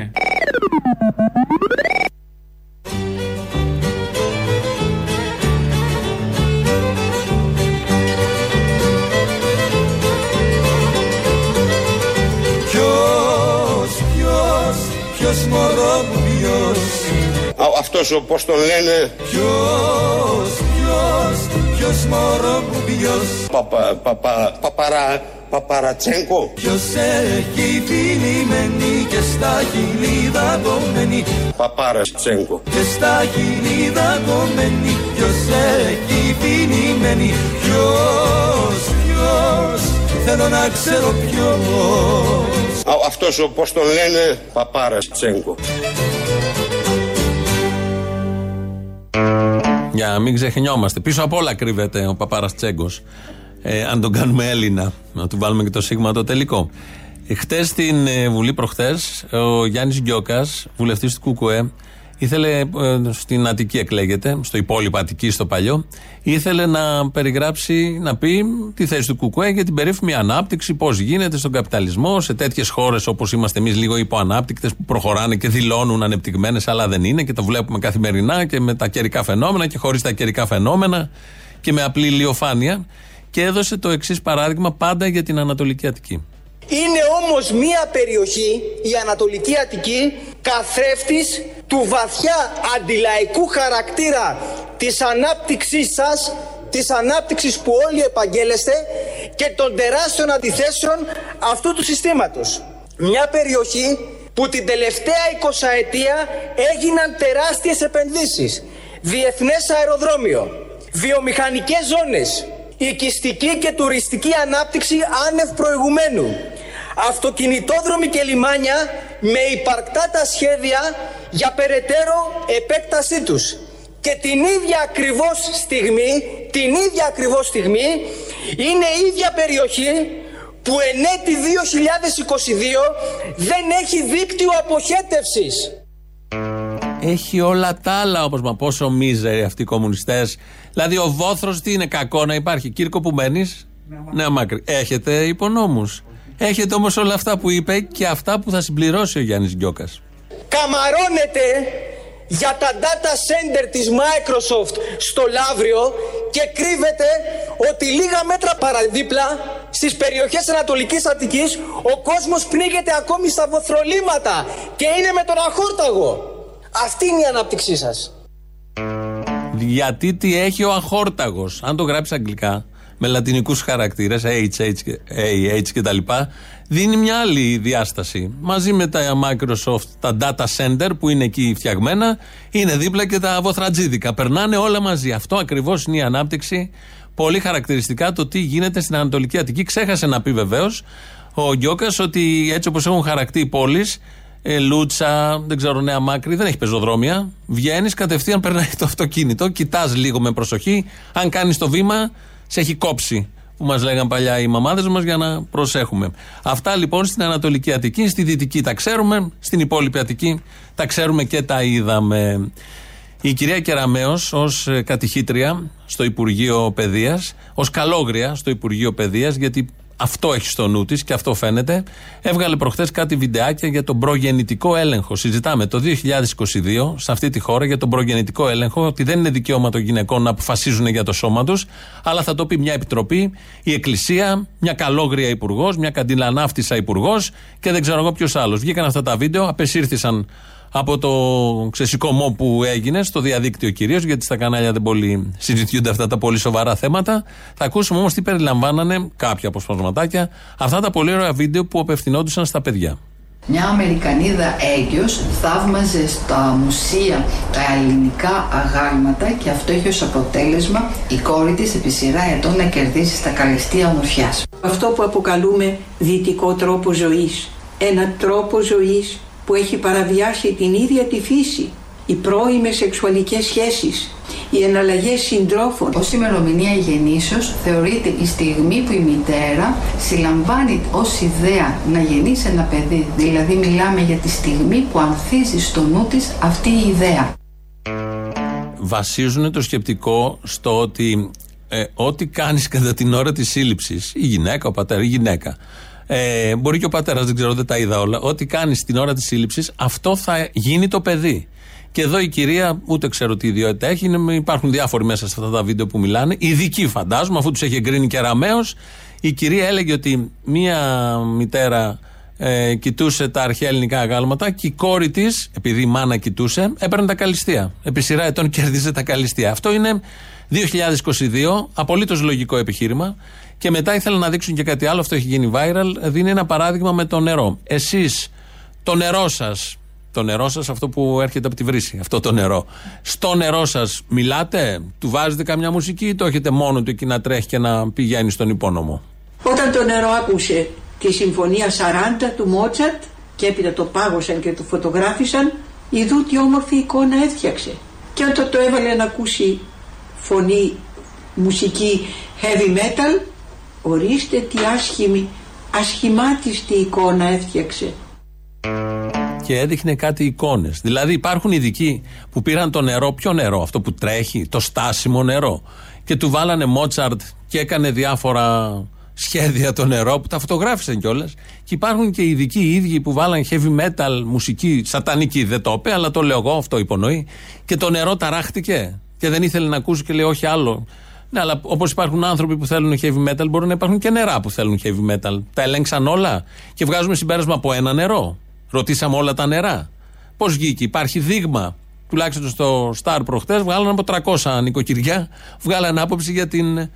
Ποιος μωρό μου ποιος Αυτός ο πώς τον λένε; Ποιος, ποιος, ποιος μωρό μου ποιος Παπα, παπα, παπαρα, παπαρατσέγκο. Ποιος έχει πινημένη και στα χιλίδα κομμένη Παπαρατσέγκο. Και στα χιλίδα κομμένη Ποιος έχει πινημένη Ποιος, ποιος Θέλω να ξέρω ποιος Α, Αυτός ο πώς τον λένε. Παπαρατσέγκο. Για να μην ξεχνιόμαστε. Πίσω απ' όλα κρύβεται ο Παπάρας Τσέγκος. Ε, αν τον κάνουμε Έλληνα, να του βάλουμε και το σίγμα το τελικό. Χτες στην ε, Βουλή, προχθές, ο Γιάννης Γκιόκας, βουλευτής του ΚΚΕ, ήθελε, ε, στην Αττική εκλέγεται, στο υπόλοιπο Αττική, στο παλιό, ήθελε να περιγράψει, να πει τη θέση του ΚΚΕ για την περίφημη ανάπτυξη, πώς γίνεται στον καπιταλισμό, σε τέτοιες χώρες όπως είμαστε εμείς, λίγο υποανάπτυκτες, που προχωράνε και δηλώνουν ανεπτυγμένες, αλλά δεν είναι και το βλέπουμε καθημερινά και με τα καιρικά φαινόμενα και χωρίς τα καιρικά φαινόμενα και με απλή ηλιοφάνεια. Και έδωσε το εξής παράδειγμα πάντα για την Ανατολική Αττική. Είναι όμως μία περιοχή, η Ανατολική Αττική, καθρέφτης του βαθιά αντιλαϊκού χαρακτήρα της ανάπτυξής σας, της ανάπτυξης που όλοι επαγγέλεστε και των τεράστιων αντιθέσεων αυτού του συστήματος. Μια περιοχή που την τελευταία 20 ετία έγιναν τεράστιες επενδύσεις. Διεθνές αεροδρόμιο, βιομηχανικές ζώνες, οικιστική και τουριστική ανάπτυξη άνευ προηγουμένου, αυτοκινητόδρομοι και λιμάνια με υπαρκτά τα σχέδια για περαιτέρω επέκτασή τους. Και την ίδια ακριβώς στιγμή, την ίδια ακριβώς στιγμή, είναι η ίδια περιοχή που εν έτη 2022 δεν έχει δίκτυο αποχέτευσης. Έχει όλα τα άλλα όπω μα πόσο μίζεροι αυτοί οι κομμουνιστές. Δηλαδή ο βόθρος τι είναι κακό να υπάρχει. Κύρκο που μένεις, Νέα Μάκρη. Έχετε υπονόμους. Έχετε όμως όλα αυτά που είπε και αυτά που θα συμπληρώσει ο Γιάννης Γκιόκας. Καμαρώνεται για τα data center της Microsoft στο Λαύριο και κρύβεται ότι λίγα μέτρα παραδίπλα στις περιοχές Ανατολικής Αττικής ο κόσμος πνίγεται ακόμη στα βοθρολίματα και είναι με τον αχόρταγο. Αυτή είναι η ανάπτυξή σας. Γιατί τι έχει ο αχόρταγος. Αν το γράψεις αγγλικά, με λατινικούς χαρακτήρες, H, H, και- A, H κτλ., δίνει μια άλλη διάσταση. Μαζί με τα Microsoft, τα data center που είναι εκεί φτιαγμένα, είναι δίπλα και τα βοθρατζίδικα. Περνάνε όλα μαζί. Αυτό ακριβώς είναι η ανάπτυξη. Πολύ χαρακτηριστικά το τι γίνεται στην Ανατολική Αττική. Ξέχασε να πει βεβαίως ο Γκιόκας ότι έτσι όπως έχουν χαρακτεί οι πόλεις, ε, Λούτσα, δεν ξέρω, Νέα Μάκρη, δεν έχει πεζοδρόμια. Βγαίνεις, κατευθείαν περνάει το αυτοκίνητο, κοιτάς λίγο με προσοχή. Αν κάνεις το βήμα, σε έχει κόψει. Που μας λέγαν παλιά οι μαμάδες μας για να προσέχουμε. Αυτά λοιπόν στην Ανατολική Αττική, στη Δυτική τα ξέρουμε, στην υπόλοιπη Αττική τα ξέρουμε και τα είδαμε. Η κυρία Κεραμέο, ως κατηχήτρια στο Υπουργείο Παιδείας, ως καλόγρια στο Υπουργείο Παιδείας, γιατί αυτό έχει στο νου της και αυτό φαίνεται, έβγαλε προχθές κάτι βιντεάκια για τον προγεννητικό έλεγχο. Συζητάμε το 2022 σε αυτή τη χώρα για τον προγεννητικό έλεγχο, ότι δεν είναι δικαίωμα των γυναικών να αποφασίζουν για το σώμα τους, αλλά θα το πει μια επιτροπή, η Εκκλησία, μια καλόγρια υπουργός, μια καντιλανάφτισα υπουργός και δεν ξέρω εγώ ποιος άλλος. Βγήκαν αυτά τα βίντεο, απεσύρθησαν από το ξεσηκωμό που έγινε στο διαδίκτυο κυρίως, γιατί στα κανάλια δεν πολύ συζητιούνται αυτά τα πολύ σοβαρά θέματα. Θα ακούσουμε όμως τι περιλαμβάνανε κάποια αποσπασματάκια αυτά τα πολύ ωραία βίντεο που απευθυνόντουσαν στα παιδιά. Μια Αμερικανίδα έγκυος θαύμαζε στα μουσεία τα ελληνικά αγάλματα και αυτό έχει ως αποτέλεσμα η κόρη της επί σειρά ετών να κερδίσει στα καλυστία ομορφιάς. Αυτό που αποκαλούμε δυτικό τρόπο ζωής. Ένα τρόπο ζωής που έχει παραβιάσει την ίδια τη φύση. Οι πρώιμες σεξουαλικές σχέσεις, οι εναλλαγές συντρόφων. Ως ημερομηνία γεννήσεως θεωρείται η στιγμή που η μητέρα συλλαμβάνει ως ιδέα να γεννήσει ένα παιδί. Δηλαδή μιλάμε για τη στιγμή που ανθίζει στο νου της αυτή η ιδέα. Βασίζουν το σκεπτικό στο ότι ε, ό,τι κάνεις κατά την ώρα της σύλληψης, η γυναίκα, ο πατέρας, η γυναίκα, ε, μπορεί και ο πατέρας, δεν ξέρω, δεν τα είδα όλα. Ό,τι κάνεις την ώρα της σύλληψης, αυτό θα γίνει το παιδί. Και εδώ η κυρία, ούτε ξέρω τι ιδιότητα έχει, είναι, υπάρχουν διάφοροι μέσα σε αυτά τα βίντεο που μιλάνε. Ειδικοί φαντάζομαι, αφού τους έχει εγκρίνει και ραμαίος. Η κυρία έλεγε ότι μία μητέρα ε, κοιτούσε τα αρχαία ελληνικά αγάλματα και η κόρη της, επειδή η μάνα κοιτούσε, έπαιρνε τα καλυστία. Επί σειρά ετών κέρδιζε τα καλυστία. Αυτό είναι 2022, απολύτως λογικό επιχείρημα. Και μετά ήθελα να δείξουν και κάτι άλλο, αυτό έχει γίνει viral. Δίνει ένα παράδειγμα με το νερό. Εσείς, το νερό σας, το νερό σας, αυτό που έρχεται από τη βρύση, αυτό το νερό. Στο νερό σας μιλάτε, του βάζετε καμιά μουσική ή το έχετε μόνο του εκεί να τρέχει και να πηγαίνει στον υπόνομο; Όταν το νερό άκουσε τη συμφωνία 40 του Μότσαρτ και έπειτα το πάγωσαν και το φωτογράφησαν, ειδού τι όμορφη εικόνα έφτιαξε. Και όταν το έβαλε να ακούσει φωνή, μουσική heavy metal, ορίστε τι άσχημη, ασχημάτιστη εικόνα έφτιαξε. Και έδειχνε κάτι εικόνες. Δηλαδή υπάρχουν ειδικοί που πήραν το νερό, ποιο νερό, αυτό που τρέχει, το στάσιμο νερό. Και του βάλανε Μότσαρτ και έκανε διάφορα σχέδια το νερό που τα φωτογράφησαν κιόλας. Και υπάρχουν και ειδικοί οι ίδιοι που βάλαν heavy metal μουσική, σατανική δεν το είπε, αλλά το λέω εγώ, αυτό υπονοεί. Και το νερό ταράχτηκε και δεν ήθελε να ακούσει και λέει όχι άλλο. Ναι, αλλά όπως υπάρχουν άνθρωποι που θέλουν heavy metal, μπορούν να υπάρχουν και νερά που θέλουν heavy metal. Τα ελέγξαν όλα και βγάζουμε συμπέρασμα από ένα νερό. Ρωτήσαμε όλα τα νερά. Πώς βγήκε, υπάρχει δείγμα. Τουλάχιστον στο Star προχτές βγάλαν από 300 νοικοκυριά, βγάλαν άποψη για την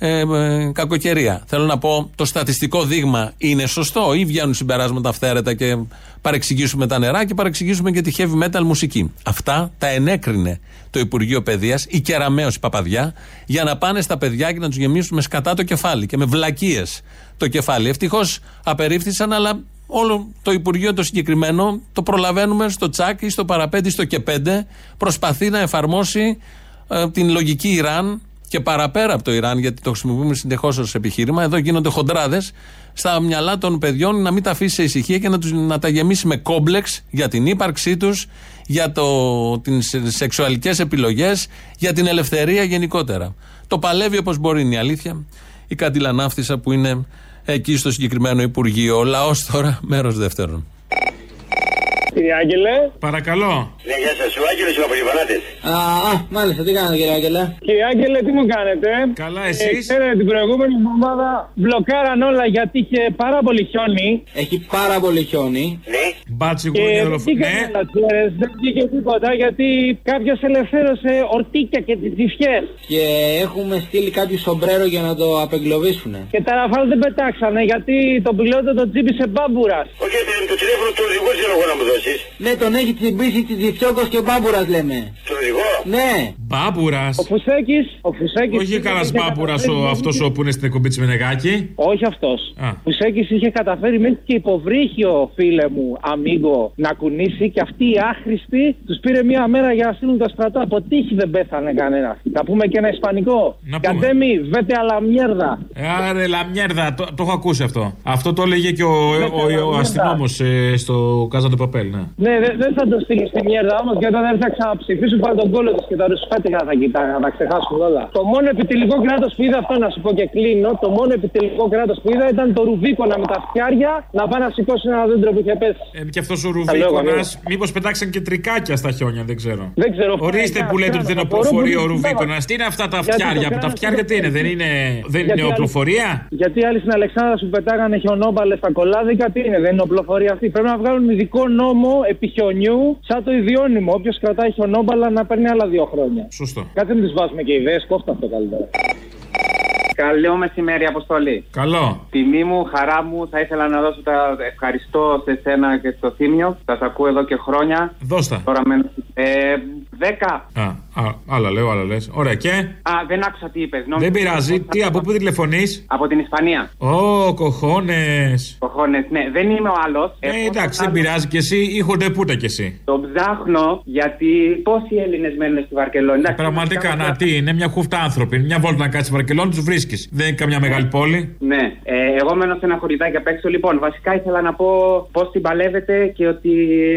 ε, ε, κακοκαιρία. Θέλω να πω, το στατιστικό δείγμα είναι σωστό ή βγαίνουν συμπεράσματα αυθαίρετα και παρεξηγήσουμε τα νερά και παρεξηγήσουμε και τη heavy metal μουσική. Αυτά τα ενέκρινε το Υπουργείο Παιδείας, η Κεραμαίο η Παπαδιά, για να πάνε στα παιδιά και να τους γεμίσουν με σκατά το κεφάλι και με βλακίες το κεφάλι. Ευτυχώς απερίφθησαν, αλλά όλο το Υπουργείο το συγκεκριμένο το προλαβαίνουμε στο τσάκ ή στο παραπέντε ή στο και πέντε. Προσπαθεί να εφαρμόσει ε, την λογική Ιράν και παραπέρα από το Ιράν, γιατί το χρησιμοποιούμε συνεχώς ως επιχείρημα. Εδώ γίνονται χοντράδες στα μυαλά των παιδιών να μην τα αφήσει σε ησυχία και να, τους, να τα γεμίσει με κόμπλεξ για την ύπαρξή τους, για τις σεξουαλικές επιλογές, για την ελευθερία γενικότερα. Το παλεύει όπως μπορεί είναι η αλήθεια. Η Καντιλανάφτισα που είναι εκεί στο συγκεκριμένο Υπουργείο. Ο λαός τώρα, μέρος δεύτερον. Κύριε Άγγελε. Παρακαλώ. Ναι, γεια σας, ο Άγγελος είμαι από Γερμανάτε. Α, α, μάλιστα, τι κάνετε κύριε Άγγελε; Κύριε Άγγελε, τι μου κάνετε; Καλά, εσείς; Ε, ξέρετε, την προηγούμενη εβδομάδα μπλοκάραν όλα γιατί είχε πάρα πολύ χιόνι. Έχει πάρα πολύ χιόνι. Ναι. Μπάτσι Και γούνια δεν δολοφονία. βγήκαν Ναι. ελευθέρες, δεν βγήκε τίποτα γιατί κάποιος ελευθέρωσε ορτίκια και τσιφιέ. Και έχουμε στείλει κάποιο σομπρέρο για να το απεγκλωβίσουν. Και τα ραφάλ δεν πετάξανε γιατί τον πιλότο τον τσίπησε μπάμπουρας. Όχι, το τηλέφωνο του οδηγού θέλω εγώ να μου δώσεις. Ναι, τον έχει τσιμπήσει της Διφιόκο και μπάμπουρας λέμε. Τον οδηγό. Ναι. Μπάμπουρας; Ο Φουσέκης. Ο Φουσέκης Όχι είχε κανένα μπάμπουρας καταφέρει- αυτός που είναι στην εκπομπή της Μενεγάκη. Όχι αυτός. Α. Ο Φουσέκης είχε καταφέρει μέχρι και υποβρύχιο φίλε μου, αμίγκο, να κουνήσει και αυτοί οι άχρηστοι τους πήρε μία μέρα για να στείλουν το στρατό. Από τύχη δεν πέθανε κανένας. Θα πούμε και ένα ισπανικό. Να πούμε. Κατέμι, βέτε αλαμιέρδα. Ε, Άρε, λαμιέρδα, το, το έχω ακούσει αυτό. Αυτό το έλεγε και ο, ο, ο, ο αστυνόμος στο Κάζα του Παπέλ, ναι. Ναι, δεν δεν θα το στείλει στη μιέρδα όμως και όταν έρθει να ξαναψηφίσουν πάλι τον κόλλο τη και τα ρουσφάτικα θα κοιτάνε, να τα ξεχάσουν όλα. Το μόνο επιτελικό κράτος που είδα αυτό να σου πω και κλείνω, το μόνο επιτελικό κράτος που είδα ήταν το Ρουβίκονα με τα φτιάρια να πάει να σηκώσει ένα δέντρο που είχε πέσει. Ε, Και αυτός ο Καλό, Ρουβίκονα, καλό. μήπως πετάξαν και τρικάκια στα χιόνια, δεν ξέρω. Δεν ξέρω. Ορίστε που λέτε ότι δεν είναι Μπορώ οπλοφορία ο πολύ- Ρουβίκονα. Τι είναι αυτά τα Γιατί το φτιάρια που τα κάνανε φτιάρια τι είναι, δεν είναι, δεν Γιατί είναι άλλοι- οπλοφορία; Γιατί άλλοι στην Αλεξάνδρα σου πετάγανε χιονόμπαλες στα κολάδικα, τι είναι, δεν είναι οπλοφορία αυτή; Πρέπει να βγάλουν ειδικό νόμο επί χιονιού, σαν το ιδιώνυμο. Όποιος κρατάει χιονόμπαλα να παίρνει άλλα δύο χρόνια. Σωστό. Κάτι μην του βάζουμε και ιδέες, κόφτα αυτό καλύτερα. Καλό μεσημέρι, Αποστολή. Καλό. Τιμή μου, χαρά μου, θα ήθελα να δώσω τα ευχαριστώ σε σένα και στο Θήμιο. Θα ακούω εδώ και χρόνια. Δώστα. Τώρα με... Ε, δέκα. Α, α, άλλα λέω, άλλα λες. Ωραία, και; Α, δεν άκουσα τι είπες. Δεν πειράζει. Τι, από πού τηλεφωνείς; Από την Ισπανία. Ω, κοχώνες. Κοχώνες, ναι, δεν είμαι ο άλλος. Ε, εντάξει, δεν πειράζει κι εσύ, ήχονται πούτα κι εσύ. Το ψάχνω γιατί πόσοι Έλληνες μένουν στη Βαρκελόνη. Εντάξει, Πραγματικά, να τι, είναι μια χούφτα άνθρωποι. Μια βόλτα να κάτσει στη Βαρκελόνη, τους βρίσκεις. Δεν είναι καμιά μεγάλη πόλη. Ναι, ε, εγώ μένω σε ένα χωριδάκι απ' έξω. Λοιπόν, βασικά ήθελα να πω πώς την παλεύετε και ότι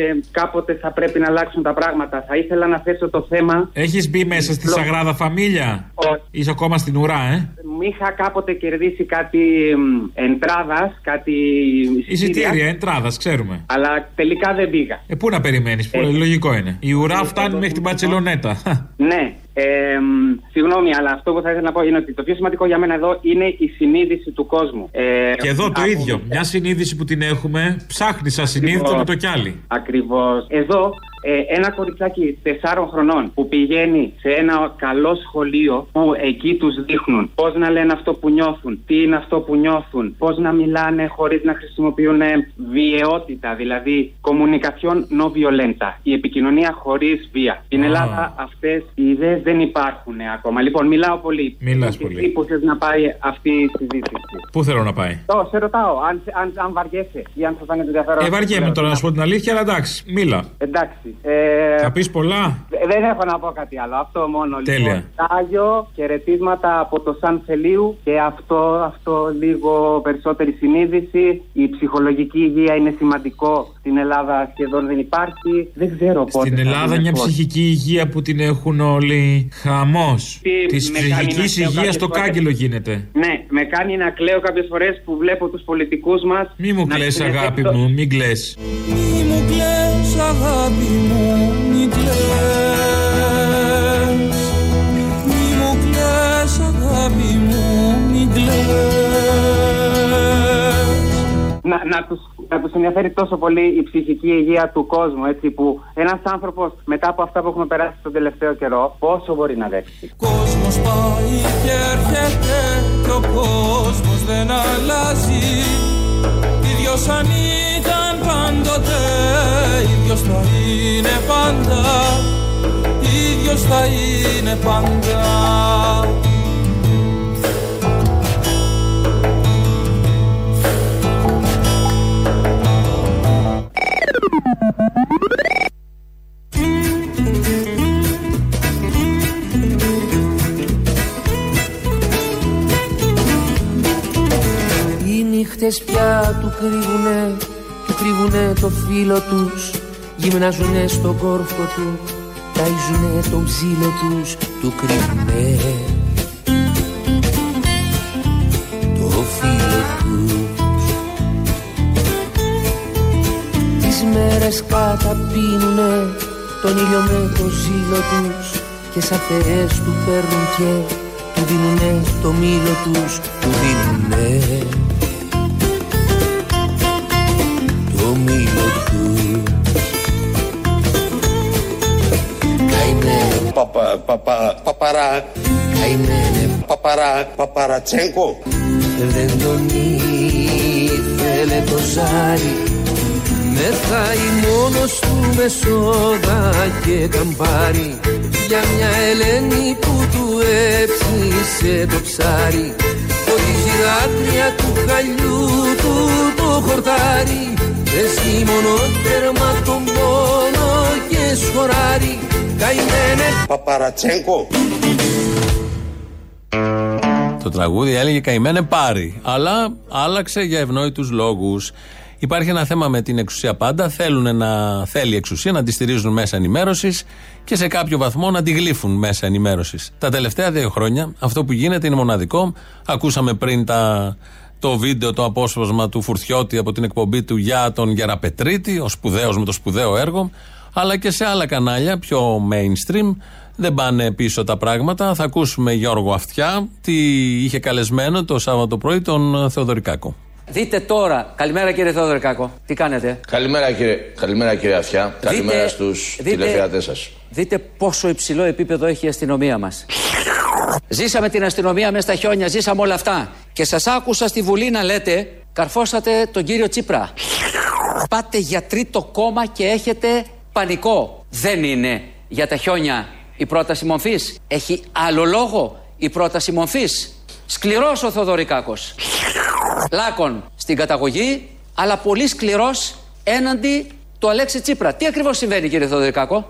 ε, κάποτε θα πρέπει να αλλάξουν τα πράγματα. Θα ήθελα να θέσω το θέμα. Έχεις μπει μέσα στη Σαγράδα Φαμίλια; Είσαι ακόμα στην ουρά, ε; Μ' είχα κάποτε κερδίσει κάτι εντράδας, κάτι Εισιτήρια, εντράδας, ξέρουμε. Αλλά τελικά δεν πήγα. Ε, πού να περιμένεις, πολύ λογικό είναι. Η ουρά φτάνει μέχρι την Παρσελονέτα. Ναι, ε, μ, συγγνώμη, αλλά αυτό που θα ήθελα να πω είναι ότι το πιο σημαντικό για μένα εδώ είναι η συνείδηση του κόσμου. Ε, Και εδώ το από- ίδιο. Μια συνείδηση που την έχουμε, ψάχνεις ασυνείδητο με το κι άλλη. Ακριβώς. Εδώ ε, ένα κοριτσάκι 4 χρονών που πηγαίνει σε ένα καλό σχολείο που εκεί τους δείχνουν πώς να λένε αυτό που νιώθουν, τι είναι αυτό που νιώθουν, πώς να μιλάνε χωρίς να χρησιμοποιούν ε, βιαιότητα, δηλαδή communication no violenta, η επικοινωνία χωρίς βία. Στην Α. Ελλάδα αυτές οι ιδέες δεν υπάρχουν ε, ακόμα. Λοιπόν, μιλάω πολύ. Μιλάς Και πολύ. εσύ που θες να πάει αυτή η συζήτηση; Πού θέλω να πάει; Το, σε ρωτάω, αν, αν, αν βαριέσαι ή αν θα φάνηκε ενδιαφέρον. Ε, βαριέμαι τώρα να σου πω την αλήθεια, αλλά εντάξει, μίλα. Εντάξει. Ε, Θα πεις πολλά; ε, Δεν έχω να πω κάτι άλλο. Αυτό μόνο. Τέλεια. Λοιπόν, Τάγιο, χαιρετίσματα από το Σαν Θελίου και αυτό, αυτό λίγο περισσότερη συνείδηση. Η ψυχολογική υγεία είναι σημαντικό. Στην Ελλάδα σχεδόν δεν υπάρχει. Δεν ξέρω πότε. Στην θα Ελλάδα δούμε μια πώς. ψυχική υγεία που την έχουν όλοι. Χαμός. Τι Της με κάνει να ψυχική κλαίω υγείας κάποιες στο φορές. κάγκελο γίνεται. Ναι, με κάνει να κλαίω κάποιες φορές που βλέπω τους πολιτικούς μας. Μη μου κλαις αγάπη μου, μην κλαις. Μη μου κλαις αγάπη μου, μη κλαις Μη μου κλαις αγάπη μου, μη κλαις να, να τους, να τους ενδιαφέρει τόσο πολύ η ψυχική υγεία του κόσμου, έτσι, που ένας άνθρωπος μετά από αυτά που έχουμε περάσει τον τελευταίο καιρό, πόσο μπορεί να δέξει. Κόσμος πάει και έρχεται και ο κόσμος δεν αλλάζει. Ίδιος αν ήταν πάντοτε, ίδιος θα είναι πάντα. Ίδιος θα είναι πάντα νύχτες πια του κρύβουνε, του κρύβουνε το φίλο τους. Γυμνάζουνε στον κόρφο του, ταΐζουνε τον ψήλο τους Του κρύβουνε. Το φίλο τους. Τις μέρες καταπίνουνε τον ήλιο με το ζήλο τους. Και σαν θεές του παίρνουν και του δίνουνε το μήλο τους Του δίνουνε μήλο τους Καημένε Παπα, παπα, παπαρά, Καημένε παπαρά, παπαρατσέγκο. Δεν τον ήθελε το ζάρι. Μεθάει μόνος του με σόδα και καμπάρι. Για μια Ελένη που του έψησε το ψάρι. Φωτίζει δάκρυα του χαλιού του το χορτάρι Παίζει μόνο τέρμα τον πόνο και σχοράρι Καημένε Παπαρατσέγκο. Το τραγούδι έλεγε καημένε πάρει. Αλλά άλλαξε για ευνόητους λόγους. Υπάρχει ένα θέμα με την εξουσία πάντα. Θέλουν να θέλει η εξουσία να τη στηρίζουν μέσα ενημέρωσης και σε κάποιο βαθμό να τη γλύφουν μέσα ενημέρωσης. Τα τελευταία δύο χρόνια αυτό που γίνεται είναι μοναδικό. Ακούσαμε πριν τα, το βίντεο, το απόσπασμα του Φουρτιώτη από την εκπομπή του για τον Γεραπετρίτη, ο σπουδαίος με το σπουδαίο έργο, αλλά και σε άλλα κανάλια πιο mainstream. Δεν πάνε πίσω τα πράγματα. Θα ακούσουμε Γιώργο Αυτιά, τι είχε καλεσμένο το Σάββατο πρωί τον Θεοδωρικάκο. Δείτε τώρα. Καλημέρα κύριε Θεοδωρικάκο. Τι κάνετε; Καλημέρα κύριε, καλημέρα κύριε Αυτιά. Καλημέρα στους δείτε- τηλεθεατές σας. Δείτε πόσο υψηλό επίπεδο έχει η αστυνομία μας. Ζήσαμε την αστυνομία μέσα στα χιόνια, ζήσαμε όλα αυτά. Και σας άκουσα στη Βουλή να λέτε, καρφώσατε τον κύριο Τσίπρα. Πάτε για τρίτο κόμμα και έχετε πανικό. Δεν είναι για τα χιόνια η πρόταση μορφής. Έχει άλλο λόγο η πρόταση μορφής. Σκληρός ο Θοδωρικάκος. Λάκων στην καταγωγή, αλλά πολύ σκληρός έναντι του Αλέξη Τσίπρα. Τι ακριβώς συμβαίνει κύριε Θοδωρικάκο.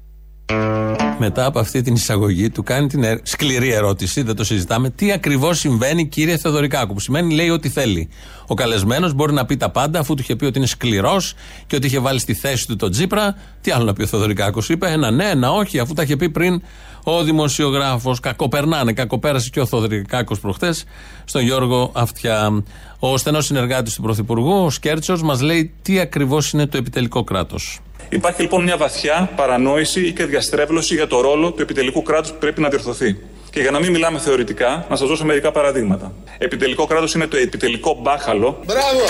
Μετά από αυτή την εισαγωγή του κάνει την ερ- σκληρή ερώτηση, δεν το συζητάμε. Τι ακριβώς συμβαίνει, κύριε Θεοδωρικάκου, που σημαίνει λέει ό,τι θέλει. Ο καλεσμένος μπορεί να πει τα πάντα, αφού του είχε πει ότι είναι σκληρός και ότι είχε βάλει στη θέση του τον Τζίπρα. Τι άλλο να πει ο Θεοδωρικάκος, είπε ένα ναι, ένα όχι, αφού τα είχε πει πριν ο δημοσιογράφος. Κακοπερνάνε, κακοπέρασε και ο Θεοδωρικάκο προχτές στον Γιώργο Αυτιά. Ο στενός συνεργάτης του Πρωθυπουργού, ο Σκέρτσος, μας λέει τι ακριβώς είναι το επιτελικό κράτος. Υπάρχει λοιπόν μια βαθιά παρανόηση και διαστρέβλωση για το ρόλο του επιτελικού κράτους που πρέπει να διορθωθεί. Και για να μην μιλάμε θεωρητικά, να σας δώσω μερικά παραδείγματα. Επιτελικό κράτος είναι το επιτελικό μπάχαλο. Μπράβο!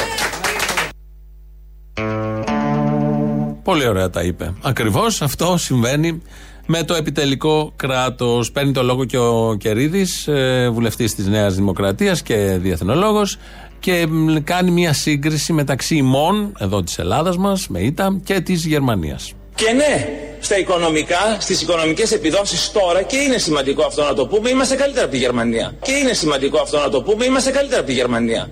Πολύ ωραία τα είπε. Ακριβώς αυτό συμβαίνει με το επιτελικό κράτος. Παίρνει το λόγο και ο Κερίδης, βουλευτής της Νέας Δημοκρατίας και διεθνολόγος, και μ, κάνει μια σύγκριση μεταξύ ημών, εδώ της Ελλάδας μας, με ήττα, και της Γερμανίας. Και ναι, στα οικονομικά, στις οικονομικές επιδόσεις τώρα και είναι σημαντικό αυτό να το πούμε, είμαστε καλύτερα από τη Γερμανία. Και είναι σημαντικό αυτό να το πούμε, είμαστε καλύτερα από τη Γερμανία.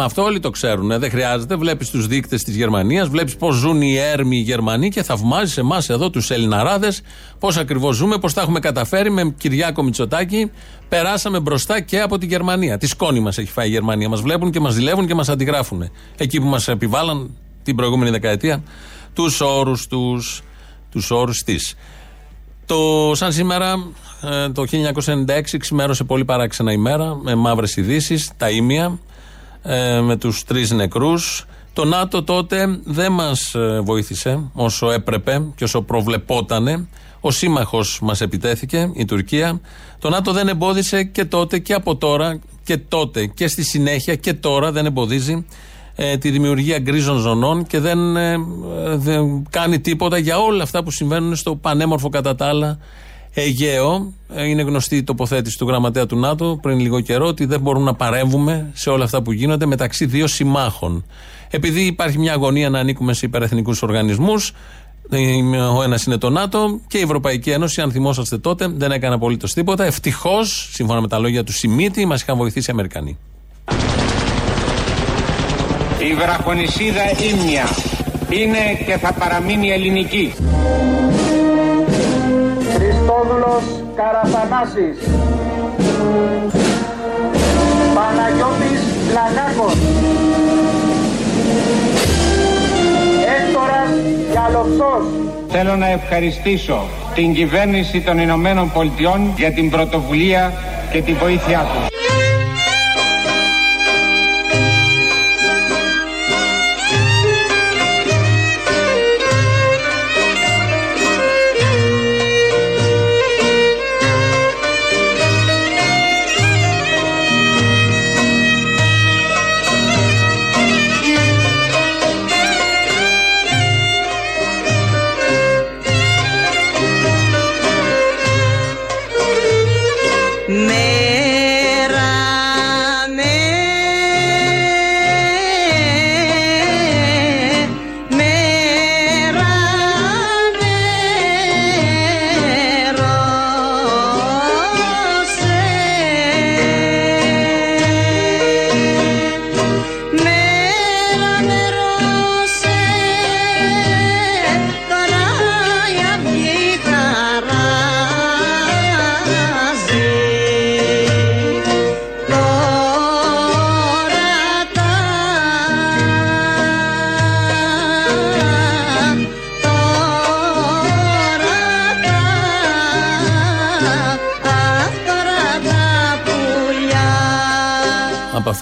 Μα αυτό όλοι το ξέρουν. Δεν χρειάζεται. Βλέπεις τους δείκτες της Γερμανίας, βλέπεις πώς ζουν οι έρμοι οι Γερμανοί και θαυμάζεις εμάς εδώ τους Ελληναράδες πώς ακριβώς ζούμε, πώς τα έχουμε καταφέρει με Κυριάκο Μητσοτάκη. Περάσαμε μπροστά και από τη Γερμανία. Τη σκόνη μας έχει φάει η Γερμανία. Μας βλέπουν και μας ζηλεύουν και μας αντιγράφουν. Εκεί που μας επιβάλλαν την προηγούμενη δεκαετία τους όρους τους τους όρους της. Το σαν σήμερα, ε, το 1996, ξημέρωσε πολύ παράξενα ημέρα με μαύρες ειδήσεις, τα ίμια, ε, με τους τρεις νεκρούς. Το ΝΑΤΟ τότε δεν μας ε, βοήθησε όσο έπρεπε και όσο προβλεπότανε. Ο σύμμαχος μας επιτέθηκε, η Τουρκία. Το ΝΑΤΟ δεν εμπόδισε και τότε και από τώρα και τότε και στη συνέχεια και τώρα δεν εμποδίζει ε, τη δημιουργία γκρίζων ζωνών και δεν, ε, ε, δεν κάνει τίποτα για όλα αυτά που συμβαίνουν στο πανέμορφο κατά τα άλλα Αιγαίο. Ε, είναι γνωστή η τοποθέτηση του γραμματέα του ΝΑΤΟ πριν λίγο καιρό ότι δεν μπορούμε να παρέμβουμε σε όλα αυτά που γίνονται μεταξύ δύο συμμάχων. Επειδή υπάρχει μια αγωνία να ανήκουμε σε υπερεθνικούς οργανισμούς, ο ένας είναι το ΝΑΤΟ και η Ευρωπαϊκή Ένωση, αν θυμόσαστε τότε, δεν έκανε απολύτως τίποτα. Ευτυχώς, σύμφωνα με τα λόγια του Σιμίτη, μας είχαν βοηθήσει οι Αμερικανοί. Η βραχονισίδα Ήμνια είναι και θα παραμείνει ελληνική. Χριστόδουλος Καραθανάσης. Παναγιώτης Λαγάκος. Έκτορας Γιαλοψός. Θέλω να ευχαριστήσω την κυβέρνηση των Ηνωμένων Πολιτειών για την πρωτοβουλία και την βοήθειά τους.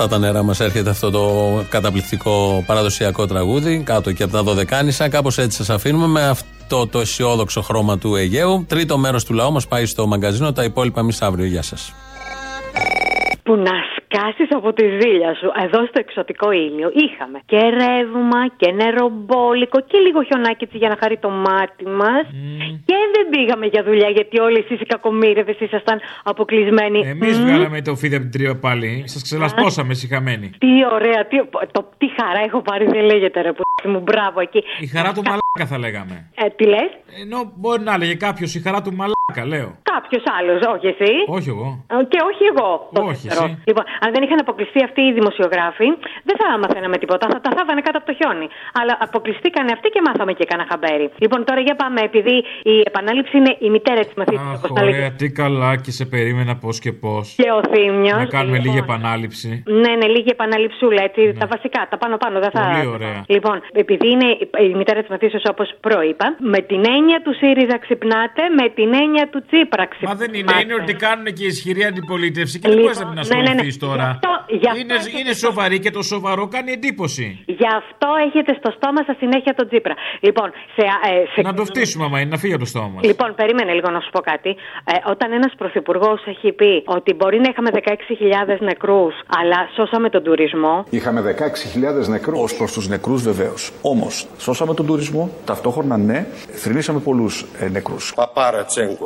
Αυτά τα νερά μας έρχεται αυτό το καταπληκτικό παραδοσιακό τραγούδι, κάτω και από τα Δωδεκάνησα. Κάπως έτσι σας αφήνουμε με αυτό το αισιόδοξο χρώμα του Αιγαίου. Τρίτο μέρος του λαού μας πάει στο μαγκαζίνο. Τα υπόλοιπα εμείς αύριο. Γεια σας. Που να σκάσεις από τη ζήλια σου. Εδώ στο εξωτικό ήλιο είχαμε και ρεύμα και νερομπόλικο και λίγο χιονάκι έτσι για να χαρεί το μάτι μας. Και δεν πήγαμε για δουλειά γιατί όλοι εσείς οι κακομίρευε ήσασταν αποκλεισμένοι. Εμείς Μμμ. βγάλαμε το φίδι από την τρύπα πάλι. Σας ξελασπώσαμε συχαμένοι. Τι ωραία, τι, το, τι χαρά έχω πάρει, δεν λέγεται ρε που μου, μπράβο εκεί. Η χαρά του μαλάκα θα λέγαμε. Ε, τι λες, Ενώ μπορεί να έλεγε κάποιος η χαρά του μαλάκα, λέω. κάποιος άλλος, όχι εσύ. Όχι εγώ. Ε, Και όχι εγώ. το Όχι ξέρω. εσύ. Λοιπόν, αν δεν είχαν αποκλειστεί αυτοί οι δημοσιογράφοι, δεν θα μαθαίναμε τίποτα. Θα τα θάβανε κάτω από το χιόνι. Αλλά αποκλειστήκανε αυτοί και μάθαμε και κανένα χαμπέρι. Λοιπόν, τώρα για πάμε, επειδή η επανάληψη είναι η μητέρα της μαθήτρια. Αχ, όπως τα λέγεται. ωραία, τι καλά και σε περίμενα πώς και πώς. Και ο Θήμιος. Να κάνουμε λίγη επανάληψη. Ναι, ναι, λίγη επαναληψούλα, έτσι. Τα βασικά, τα πάνω-πάνω. Δεν θα... Πολύ ωραία. Λοιπόν, επειδή είναι η μητέρα της μαθήσεω, όπως προείπα, με την έννοια του ΣΥΡΙΖΑ ξυπνάτε, με την έννοια του Τσίπρα Μα ξυπνάτε. δεν είναι, είναι ότι κάνουν και ισχυρή αντιπολίτευση και δεν Λοιπόν, μπορείς να την ναι, ναι, ναι. ασχοληθείς τώρα. Γι' αυτό- γι' αυτό Είναι, έχετε- είναι σοβαρή και το σοβαρό κάνει εντύπωση. Γι' αυτό έχετε στο στόμα σας συνέχεια τον Τσίπρα. Λοιπόν, σε, ε, σε... Να το φτύσουμε, άμα είναι, να φύγει από το στόμα μας. Λοιπόν, περίμενε λίγο να σου πω κάτι. Ε, όταν ένας πρωθυπουργός έχει πει ότι μπορεί να είχαμε 16.000 νεκρούς, αλλά σώσαμε τον τουρισμό. Είχαμε 16.000 νεκρούς. Ω προς τους νεκρούς, βεβαίως. Όμως, σώσαμε τον τουρισμό, ταυτόχρονα ναι, θρυνήσαμε πολλούς ε, νεκρούς.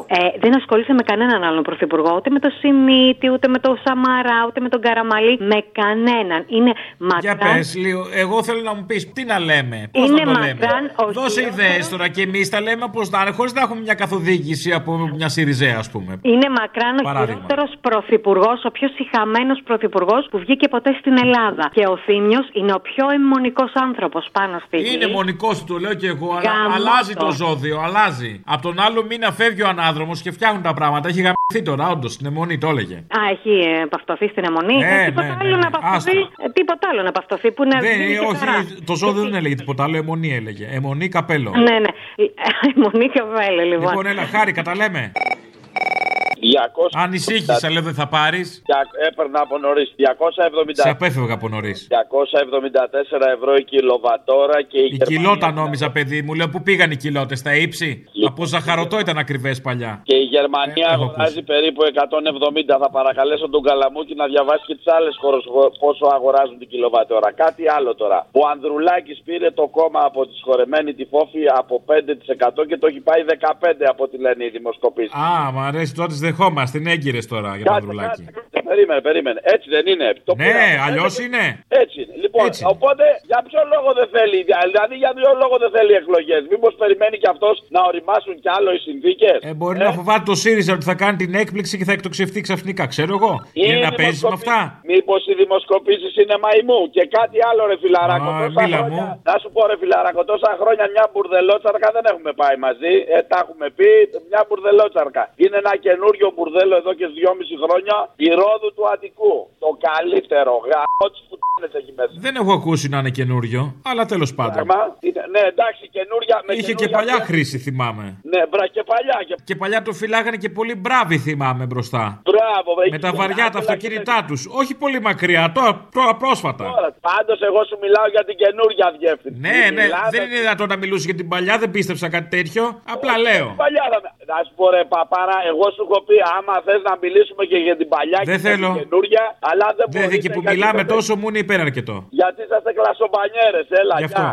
Παπαρατσέγκο. Ε, δεν ασχολείσαι με κανέναν άλλον πρωθυπουργό, ούτε με τον Σιμίτη, ούτε με τον Σαμαρά, ούτε με τον Καραμαλή. Με κανέναν. Είναι Για μακράν. πες λίγο, εγώ θέλω να μου πεις τι να λέμε. Πώς Είναι να το λέμε; μακράν ο Δώσε χειρότερος- ιδέες τώρα και εμείς τα λέμε όπως να είναι, χωρίς να έχουμε μια καθοδήγηση από μια Σιριζέα, ας πούμε. Είναι μακράν ο Παράδειγμα. χειρότερος πρωθυπουργός, ο πιο συχαμένος πρωθυπουργός που βγήκε ποτέ στην Ελλάδα. Και ο Θήμιος είναι ο πιο αιμονικός άνθρωπος πάνω στη γη. Είναι μονικό του, το λέω και εγώ, αλλά Γαμώτο. αλλάζει το ζώδιο, αλλάζει. Από τον άλλο μήνα φεύγει ο ανάδρομο και φτιάχνουν τα πράγματα. Έχει γαμηθεί τώρα, όντως, στην αιμονή το έλεγε. Α, έχει ε, παυτοθεί στην αιμονή. Ναι, Ε, τίποτα ναι, ναι, άλλο ναι. να παυτοθεί. ε, τίποτα άλλο να παυτοθεί που είναι. Δεν, δίνει και όχι, χαρά. το ζώδιο δεν έλεγε τίποτα άλλο, αιμονή έλεγε. Αιμονή καπέλο. Ναι, ναι. Αιμονή και βέλε, λοιπόν. Λοιπόν, έλα, χάρη, καταλέμε. 200... Ανησύχησα, λέω δεν θα πάρεις. Έπαιρνα από νωρίς. 270... Σε απέφευγα από νωρίς. 274 ευρώ η κιλοβατόρα και η, Η κιλότα νόμιζα, παιδί μου. Λέω πού πήγαν οι κιλότες, στα ύψη; Από ζαχαρωτό ήταν ακριβές παλιά. Και η Γερμανία Ε, έχω αγοράζει περίπου 170. Θα παρακαλέσω τον Καλαμούκη να διαβάσει και τις άλλες χώρες πόσο αγοράζουν την κιλοβατόρα. Κάτι άλλο τώρα. Ο Ανδρουλάκης πήρε το κόμμα από τη σχορεμένη τη φόφη από 5% και το έχει πάει 15% από ό,τι λένε οι δημοσκοπήσεις. Α, μ' αρέσει τότε δεχόμαστε. Είναι έγκυρες τώρα για το Ανδρουλάκι. Περίμενε, περίμενε. Έτσι δεν είναι. Το Ναι, πήραμε. αλλιώς είναι. Έτσι είναι. Λοιπόν, οπότε για ποιο λόγο δεν θέλει, δηλαδή για ποιο λόγο δεν θέλει εκλογές; Μήπως περιμένει και αυτός να οριμάσουν κι άλλο οι συνθήκες; Ε, μπορεί να φοβάται το ΣΥΡΙΖΑ ότι θα κάνει την έκπληξη και θα εκτοξευτεί ξαφνικά. Ξέρω εγώ. Είναι να παίζει με αυτά. Μήπως οι δημοσκοπήσεις είναι μαϊμού και κάτι άλλο, ρε φιλαράκο. Α, τόσα μίλα χρόνια, μου. να σου πω, ρε φιλαράκο, τόσα χρόνια μια μπουρδελότσαρκα δεν έχουμε πάει μαζί. Ε, τα έχουμε πει, μια μπουρδελότσαρκα. Είναι ένα καινούριο μπουρδέλο εδώ και δυόμιση χρόνια. Η ρόδου του Αττικού. Το καλύτερο γάμο της φουτάνε έχει μέσα. Δεν έχω ακούσει να είναι καινούριο, αλλά τέλος πάντων. Πράγμα. Είναι- Ναι, εντάξει, καινούρια. Με Είχε και καινούρια παλιά πια- χρήση, θυμάμαι. Ναι, μπρα και παλιά. Και... Και παλιά το φυλάγανε και πολύ μπράβοι, θυμάμαι μπροστά. Μπράβο, βρε, Με τα και- βαριά τα αυτοκίνητά τους. Όχι πολύ μακριά, τώρα, τώρα πρόσφατα. Πάντως, εγώ σου μιλάω για την καινούρια διεύθυνση. Ναι, ναι, Μιλάμε- δεν είναι δυνατόν να μιλούσε για την παλιά, δεν πίστεψα κάτι τέτοιο. Απλά λέω. Παλιά θα... Να σου πω ρε παπάρα, εγώ σου έχω πει πει, άμα θες να μιλήσουμε και για την παλιά δεν και θέλω. την καινούρια. αλλά δεν μπορεί. Δεν και που μιλάμε δεν... τόσο μου είναι υπέρ. Γιατί είσαστε κλασσομπανιέρε, έλα, Γι αυτό.